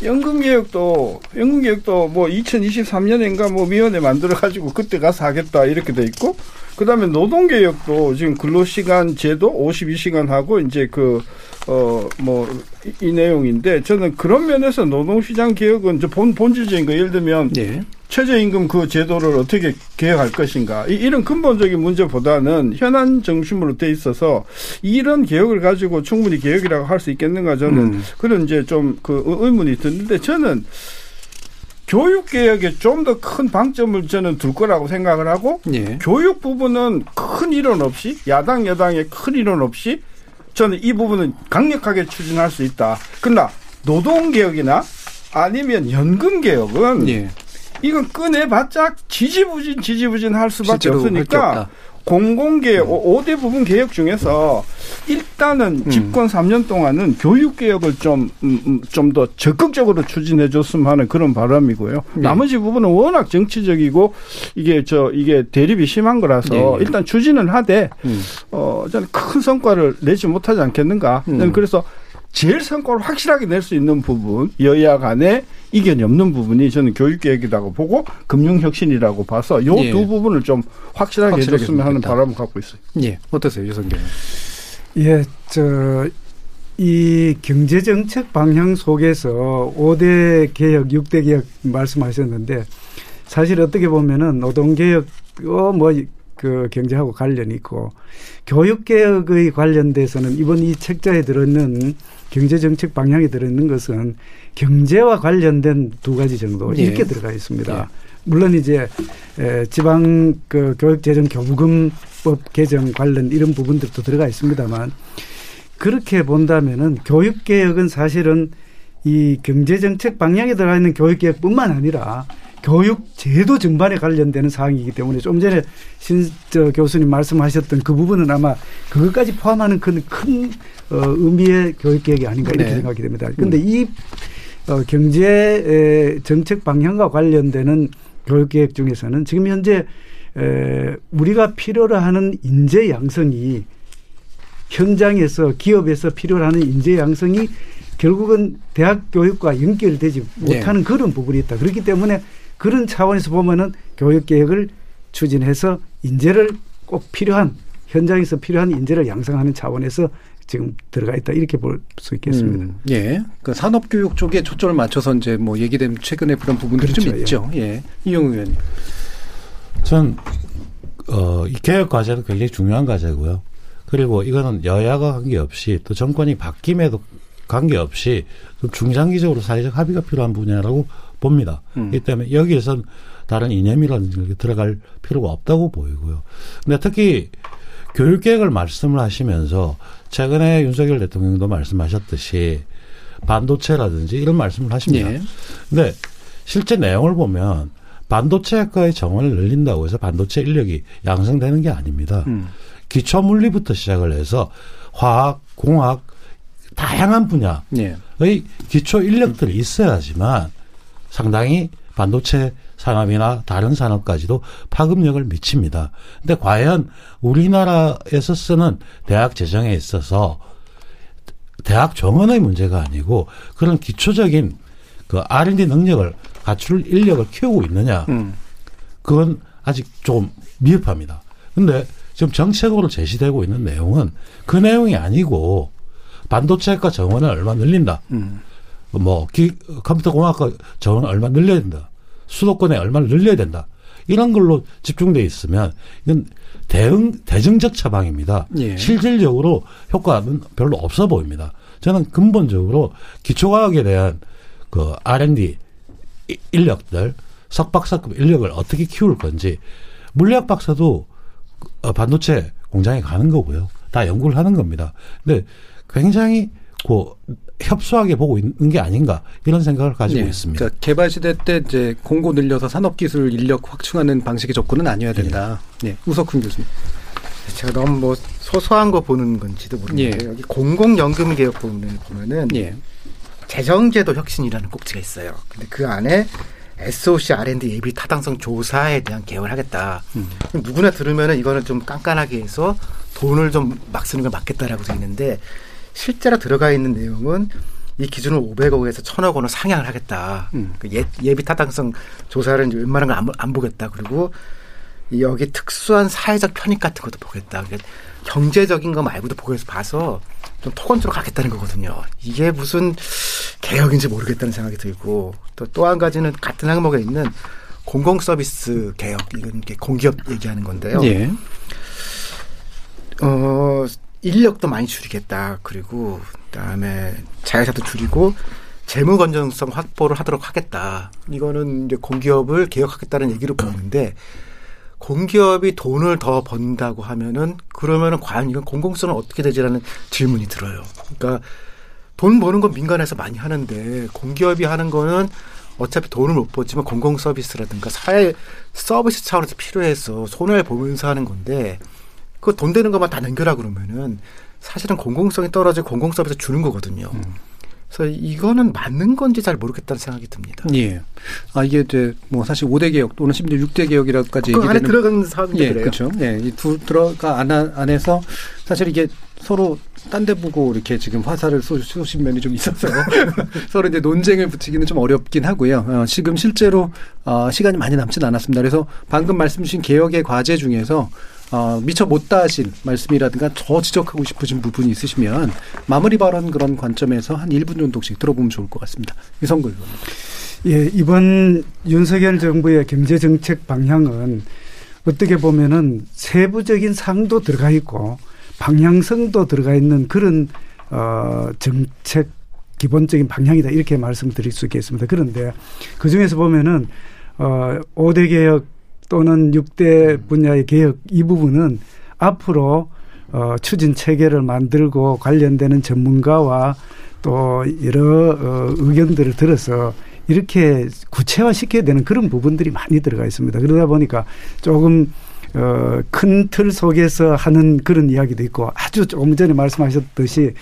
Speaker 11: 연금 개혁도 연금 개혁도 뭐 2023년인가 뭐 위원회 만들어 가지고 그때 가서 하겠다 이렇게 돼 있고 그다음에 노동 개혁도 지금 근로시간 제도 52시간 하고 이제 그 어 뭐 이 내용인데 저는 그런 면에서 노동시장 개혁은 저본 본질적인 거 예를 들면
Speaker 2: 예.
Speaker 11: 최저임금 그 제도를 어떻게 개혁할 것인가 이, 이런 근본적인 문제보다는 현안 중심으로 돼 있어서 이런 개혁을 가지고 충분히 개혁이라고 할 수 있겠는가 저는
Speaker 2: 음.
Speaker 11: 그런 이제 좀 그 의문이 드는데 저는 교육 개혁에 좀 더 큰 방점을 저는 둘 거라고 생각을 하고
Speaker 2: 예.
Speaker 11: 교육 부분은 큰 이론 없이 야당 여당의 큰 이론 없이 저는 이 부분은 강력하게 추진할 수 있다. 그러나 노동 개혁이나 아니면 연금 개혁은
Speaker 2: 예.
Speaker 11: 이건 꺼내봤자 지지부진 지지부진 할 수밖에 없으니까. 공공개혁, 오 5대 부분 개혁 중에서 일단은 집권 3년 동안은 교육 개혁을 좀, 음, 좀더 적극적으로 추진해 줬으면 하는 그런 바람이고요.
Speaker 2: 네.
Speaker 11: 나머지 부분은 워낙 정치적이고 이게 저, 이게 대립이 심한 거라서
Speaker 2: 예, 예.
Speaker 11: 일단 추진은 하되,
Speaker 2: 음.
Speaker 11: 어, 저는 큰 성과를 내지 못하지 않겠는가.
Speaker 2: 음.
Speaker 11: 저는 그래서 제일 성과를 확실하게 낼 수 있는 부분, 여야 간에 이견이 없는 부분이 저는 교육개혁이라고 보고 금융혁신이라고 봐서 요두
Speaker 2: 예.
Speaker 11: 부분을 좀 확실하게 해줬으면 하는. 바람을 갖고 있어요.
Speaker 2: 예. 어떠세요, 유성경?
Speaker 9: 예, 저, 이 경제정책 방향 속에서 5대 개혁, 6대 개혁 말씀하셨는데 사실 어떻게 보면은 노동개혁, 어, 뭐, 그 경제하고 관련이 있고 교육개혁의 관련돼서는 이번 이 책자에 들어있는 경제정책 방향에 들어있는 것은 경제와 관련된 두 가지 정도
Speaker 2: 예.
Speaker 9: 이렇게 들어가 있습니다.
Speaker 2: 예.
Speaker 9: 물론 이제 에, 지방 그 교육재정 교부금법 개정 관련 이런 부분들도 들어가 있습니다만 그렇게 본다면은 교육개혁은 사실은 이 경제정책 방향에 들어가 있는 교육개혁뿐만 아니라 교육 제도 전반에 관련되는 사항이기 때문에 좀 전에 신저 교수님 말씀하셨던 그 부분은 아마 그것까지 포함하는 큰, 큰 어, 의미의 교육개혁이 아닌가 이렇게
Speaker 2: 네.
Speaker 9: 생각이 됩니다. 그런데 이 어, 경제 에, 정책 방향과 관련되는 교육개혁 중에서는 지금 현재 에, 우리가 필요로 하는 인재 양성이 현장에서 기업에서 필요로 하는 인재 양성이 결국은 대학 교육과 연결되지
Speaker 2: 네.
Speaker 9: 못하는 그런 부분이 있다. 그렇기 때문에 그런 차원에서 보면은 교육 개혁을 추진해서 인재를 꼭 필요한 현장에서 필요한 인재를 양성하는 차원에서 지금 들어가 있다 이렇게 볼 수 있겠습니다.
Speaker 2: 음, 예. 그 산업 교육 쪽에 초점을 맞춰서 이제 뭐 얘기된 최근에 그런 부분들이 좀
Speaker 9: 그렇죠,
Speaker 2: 있죠. 예. 이용 의원님.
Speaker 10: 전, 어, 이 개혁 과제도 굉장히 중요한 과제고요. 그리고 이거는 여야가 관계없이 또 정권이 바뀜에도 관계없이 좀 중장기적으로 사회적 합의가 필요한 분야라고 봅니다.
Speaker 2: 음.
Speaker 10: 이 때문에 여기에선 다른 이념이라든지 들어갈 필요가 없다고 보이고요. 근데 특히 교육 계획을 말씀을 하시면서 최근에 윤석열 대통령도 말씀하셨듯이 반도체라든지 이런 말씀을 하십니다.
Speaker 2: 예.
Speaker 10: 근데 실제 내용을 보면 반도체과의 정원을 늘린다고 해서 반도체 인력이 양성되는 게 아닙니다.
Speaker 2: 음.
Speaker 10: 기초 물리부터 시작을 해서 화학, 공학 다양한 분야의
Speaker 2: 예.
Speaker 10: 기초 인력들이 있어야지만 상당히 반도체 산업이나 다른 산업까지도 파급력을 미칩니다. 근데 과연 우리나라에서 쓰는 대학 재정에 있어서 대학 정원의 문제가 아니고 그런 기초적인 그 R&D 능력을 갖출 인력을 키우고 있느냐.
Speaker 2: 음.
Speaker 10: 그건 아직 좀 미흡합니다. 근데 지금 정책으로 제시되고 있는 내용은 그 내용이 아니고 반도체과 정원을 얼마 늘린다.
Speaker 2: 음.
Speaker 10: 뭐 기, 컴퓨터 공학과 정원을 얼마 늘려야 된다. 수도권에 얼마를 늘려야 된다. 이런 걸로 집중돼 있으면 이건 대응 대증적 처방입니다.
Speaker 2: 예.
Speaker 10: 실질적으로 효과는 별로 없어 보입니다. 저는 근본적으로 기초과학에 대한 그 R&D 이- 인력들 석박사급 인력을 어떻게 키울 건지 물리학 박사도 어, 반도체 공장에 가는 거고요. 다 연구를 하는 겁니다. 근데 굉장히 그 협소하게 보고 있는 게 아닌가 이런 생각을 가지고
Speaker 2: 예.
Speaker 10: 있습니다.
Speaker 2: 그러니까 개발 시대 때 이제 공고 늘려서 산업기술 인력 확충하는 방식의 접근은 아니어야 된다. 예. 우석훈 교수님.
Speaker 12: 제가 너무 뭐 소소한 거 보는 건지도 모르는데
Speaker 2: 예.
Speaker 12: 여기 공공연금 개혁 부분을 보면은
Speaker 2: 예.
Speaker 12: 재정제도 혁신이라는 꼭지가 있어요. 근데 그 안에 SOC R&D 예비 타당성 조사에 대한 개혁을 하겠다.
Speaker 2: 음.
Speaker 12: 누구나 들으면은 이거는 좀 깐깐하게 해서 돈을 좀 막 쓰는 걸 막겠다라고 돼 있는데 실제로 들어가 있는 내용은 이 기준을 500억에서 1000억 원을 상향을 하겠다.
Speaker 2: 음.
Speaker 12: 그 예, 예비 타당성 조사를 이제 웬만한 걸안 안 보겠다. 그리고 이 여기 특수한 사회적 편익 같은 것도 보겠다. 그러니까 경제적인 거 말고도 보고서 봐서 좀 토건투로 가겠다는 거거든요. 이게 무슨 개혁인지 모르겠다는 생각이 들고 또 또 한 가지는 같은 항목에 있는 공공 서비스 개혁 이건 공기업 얘기하는 건데요.
Speaker 2: 예.
Speaker 12: 어 인력도 많이 줄이겠다. 그리고 그다음에 자회사도 줄이고 재무 건전성 확보를 하도록 하겠다. 이거는 이제 공기업을 개혁하겠다는 얘기를 보는데 공기업이 돈을 더 번다고 하면은 그러면은 과연 이건 공공성은 어떻게 되지라는 질문이 들어요. 그러니까 돈 버는 건 민간에서 많이 하는데 공기업이 하는 거는 어차피 돈을 못 벌지만 공공 서비스라든가 사회 서비스 차원에서 필요해서 손해를 보면서 하는 건데 그 돈 되는 것만 다 넘겨라 그러면은 사실은 공공성이 떨어지고 공공 서비스 주는 거거든요. 그래서 이거는 맞는 건지 잘 모르겠다는 생각이 듭니다.
Speaker 2: 예. 아, 이게 이제 뭐 사실 5대 개혁 또는 심지어 6대 개혁이라고까지
Speaker 12: 그 안에 들어가는 사업인데
Speaker 2: 예,
Speaker 12: 그래요.
Speaker 2: 그렇죠. 예, 이 두 들어가 안, 안에서 사실 이게 서로 딴 데 보고 이렇게 지금 화살을 쏘, 쏘신 면이 좀 있어서 서로 이제 논쟁을 붙이기는 좀 어렵긴 하고요. 어, 지금 실제로 어, 시간이 많이 남지는 않았습니다. 그래서 방금 말씀 주신 개혁의 과제 중에서 어, 미처 못 다 하신 말씀이라든가 더 지적하고 싶으신 부분이 있으시면 마무리 발언 그런 관점에서 한 1분 정도씩 들어보면 좋을 것 같습니다. 이성글 의원님.
Speaker 9: 예, 이번 윤석열 정부의 경제 정책 방향은 어떻게 보면은 세부적인 사항도 들어가 있고 방향성도 들어가 있는 그런 어 정책 기본적인 방향이다 이렇게 말씀드릴 수 있겠습니다. 그런데 그 중에서 보면은 어 5대 개혁 또는 6대 분야의 개혁 이 부분은 앞으로 어 추진 체계를 만들고 관련되는 전문가와 또 여러 어 의견들을 들어서 이렇게 구체화 시켜야 되는 그런 부분들이 많이 들어가 있습니다. 그러다 보니까 조금 어, 큰 틀 속에서 하는 그런 이야기도 있고 아주 조금 전에 말씀하셨듯이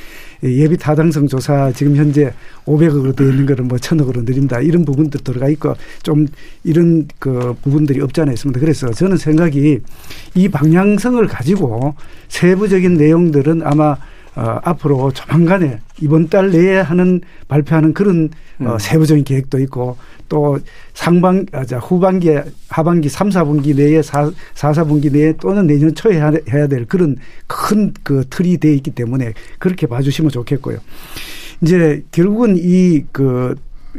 Speaker 9: 예비 타당성 조사 지금 현재 500억으로 되어 있는 거를 뭐 1000억으로 늘린다 이런 부분도 들어가 있고 좀 이런 그 부분들이 없지 않아 있습니다. 그래서 저는 생각이 이 방향성을 가지고 세부적인 내용들은 아마 어, 앞으로 조만간에 이번 달 내에 하는 발표하는 그런 어,
Speaker 2: 음.
Speaker 9: 세부적인 계획도 있고 또 상반 아, 자, 후반기 하반기 3, 4분기 내에 4, 4, 4분기 내에 또는 내년 초에 해야, 해야 될 그런 큰 그 틀이 돼 있기 때문에 그렇게 봐주시면 좋겠고요. 이제 결국은 이그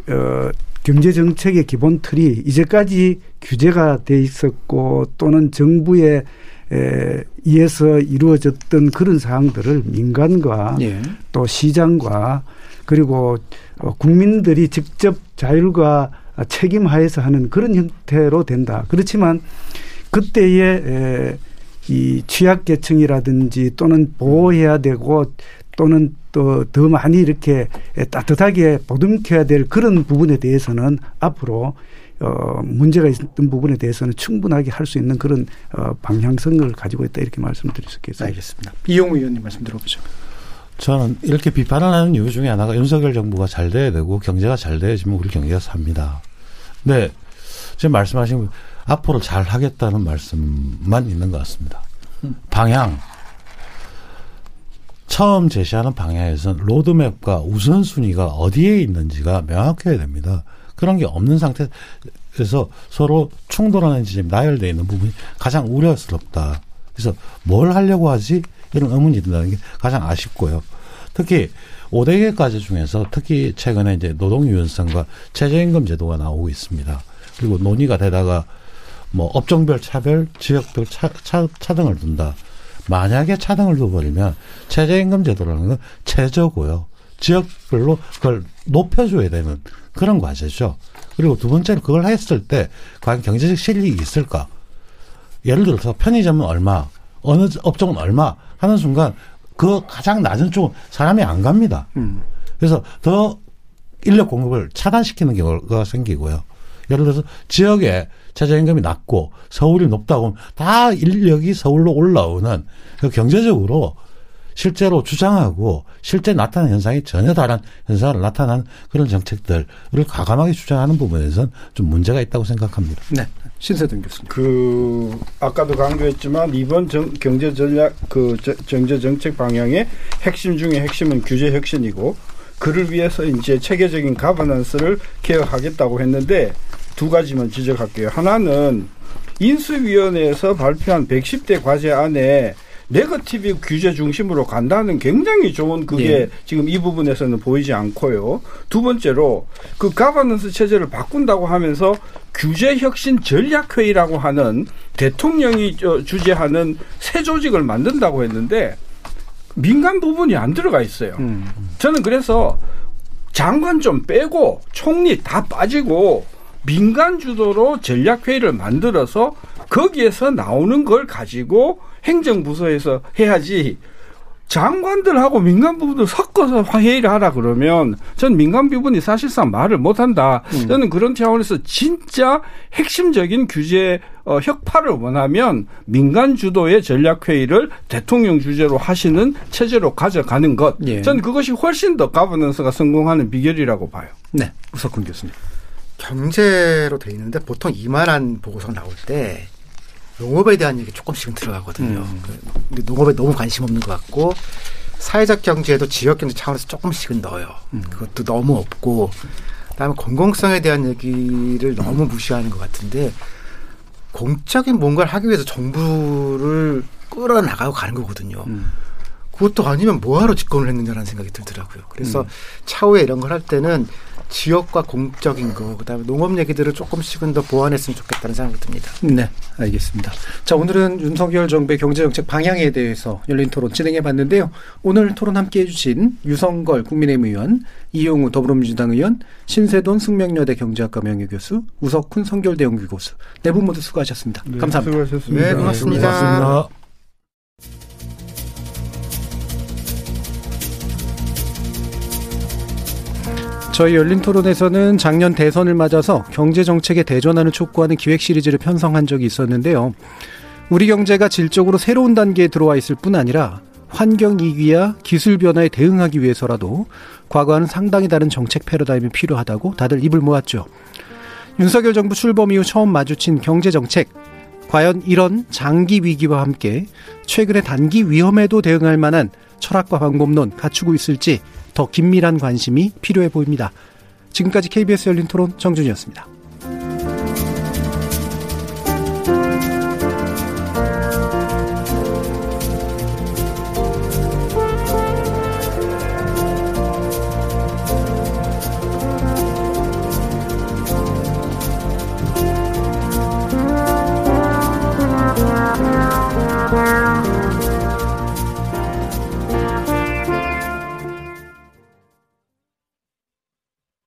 Speaker 9: 어, 경제 정책의 기본 틀이 이제까지 규제가 돼 있었고 또는 정부의 에 의해서 이루어졌던 그런 사항들을 민간과
Speaker 2: 예.
Speaker 9: 또 시장과 그리고 어, 국민들이 직접 자율과 책임하에서 하는 그런 형태로 된다. 그렇지만 그때의 에, 이 취약계층이라든지 또는 보호해야 되고 또는 또 더 많이 이렇게 따뜻하게 보듬켜야 될 그런 부분에 대해서는 앞으로 어, 문제가 있던 부분에 대해서는 충분하게 할 수 있는 그런 어, 방향성을 가지고 있다 이렇게 말씀드릴 수 있겠습니다.
Speaker 2: 알겠습니다. 이용 의원님 말씀 들어보죠.
Speaker 10: 저는 이렇게 비판을 하는 이유 중에 하나가 윤석열 정부가 잘 돼야 되고 경제가 잘 돼야지만 우리 경제가 삽니다. 근데 지금 말씀하신 앞으로 잘 하겠다는 말씀만 있는 것 같습니다. 방향. 처음 제시하는 방향에서는 로드맵과 우선순위가 어디에 있는지가 명확해야 됩니다. 그런 게 없는 상태에서 서로 충돌하는 지점이 나열되어 있는 부분이 가장 우려스럽다. 그래서 뭘 하려고 하지? 이런 의문이 든다는 게 가장 아쉽고요. 특히 5대 과제 중에서 특히 최근에 이제 노동유연성과 최저임금 제도가 나오고 있습니다. 그리고 논의가 되다가 뭐 업종별 차별, 지역별 차, 차, 차등을 둔다. 만약에 차등을 둬버리면 최저임금 제도라는 건 최저고요. 지역별로 그걸 높여줘야 되는 그런 과제죠. 그리고 두 번째로 그걸 했을 때 과연 경제적 실익이 있을까? 예를 들어서 편의점은 얼마, 어느 업종은 얼마 하는 순간 그 가장 낮은 쪽은 사람이 안 갑니다.
Speaker 2: 음.
Speaker 10: 그래서 더 인력 공급을 차단시키는 경우가 생기고요. 예를 들어서 지역에 최저임금이 낮고 서울이 높다고 하면 다 인력이 서울로 올라오는 그 경제적으로 실제로 주장하고 실제 나타나는 현상이 전혀 다른 현상을 나타나는 그런 정책들을 과감하게 주장하는 부분에서는 좀 문제가 있다고 생각합니다.
Speaker 2: 네. 신세동 교수님.
Speaker 11: 그 아까도 강조했지만 이번 정, 경제 전략 그 저, 경제 정책 방향의 핵심 중에 핵심은 규제 혁신이고 그를 위해서 이제 체계적인 가버넌스를 개혁하겠다고 했는데 두 가지만 지적할게요. 하나는 인수위원회에서 발표한 110대 과제 안에 네거티브 규제 중심으로 간다는 굉장히 좋은 그게
Speaker 2: 예.
Speaker 11: 지금 이 부분에서는 보이지 않고요. 두 번째로 그 가버넌스 체제를 바꾼다고 하면서 규제 혁신 전략 회의라고 하는 대통령이 저 주재하는 새 조직을 만든다고 했는데 민간 부분이 안 들어가 있어요.
Speaker 2: 음.
Speaker 11: 저는 그래서 장관 좀 빼고 총리 다 빠지고 민간 주도로 전략 회의를 만들어서 거기에서 나오는 걸 가지고 행정부서에서 해야지 장관들하고 민간 부분을 섞어서 회의를 하라 그러면 전 민간 부분이 사실상 말을 못한다.
Speaker 2: 음.
Speaker 11: 저는 그런 차원에서 진짜 핵심적인 규제 어, 혁파를 원하면 민간 주도의 전략 회의를 대통령 주재로 하시는 체제로 가져가는 것.
Speaker 2: 예.
Speaker 11: 전 그것이 훨씬 더 가버넌스가 성공하는 비결이라고 봐요.
Speaker 2: 네. 우석훈 교수님.
Speaker 12: 경제로 돼 있는데 보통 이만한 보고서 나올 때 농업에 대한 얘기 조금씩은 들어가거든요.
Speaker 2: 음.
Speaker 12: 그- 근데 농업에 너무 관심 없는 것 같고 사회적 경제에도 지역 경제 차원에서 조금씩은 넣어요.
Speaker 2: 음.
Speaker 12: 그것도 너무 없고 그다음에 공공성에 대한 얘기를 너무 무시하는 것 같은데 공적인 뭔가를 하기 위해서 정부를 끌어나가고 가는 거거든요.
Speaker 2: 음.
Speaker 12: 그것도 아니면 뭐하러 집권을 했느냐라는 생각이 들더라고요. 그래서
Speaker 2: 음.
Speaker 12: 차후에 이런 걸 할 때는 지역과 공적인 거, 그다음에 농업 얘기들을 조금씩은 더 보완했으면 좋겠다는 생각이 듭니다.
Speaker 2: 네, 알겠습니다. 자, 오늘은 윤석열 정부의 경제정책 방향에 대해서 열린 토론 진행해 봤는데요. 오늘 토론 함께 해주신 유성걸 국민의힘 의원, 이용우 더불어민주당 의원, 신세돈 숙명여대 경제학과 명예교수, 우석훈 성결대 연구 교수 네 분 모두 수고하셨습니다. 감사합니다.
Speaker 11: 수고하셨습니다.
Speaker 12: 네, 고맙습니다.
Speaker 10: 고맙습니다.
Speaker 2: 저희 열린 토론에서는 작년 대선을 맞아서 경제 정책의 대전환을 촉구하는 기획 시리즈를 편성한 적이 있었는데요. 우리 경제가 질적으로 새로운 단계에 들어와 있을 뿐 아니라 환경 위기와 기술 변화에 대응하기 위해서라도 과거와는 상당히 다른 정책 패러다임이 필요하다고 다들 입을 모았죠. 윤석열 정부 출범 이후 처음 마주친 경제 정책. 과연 이런 장기 위기와 함께 최근의 단기 위험에도 대응할 만한 철학과 방법론 갖추고 있을지 더 긴밀한 관심이 필요해 보입니다. 지금까지 KBS 열린 토론 정준이었습니다.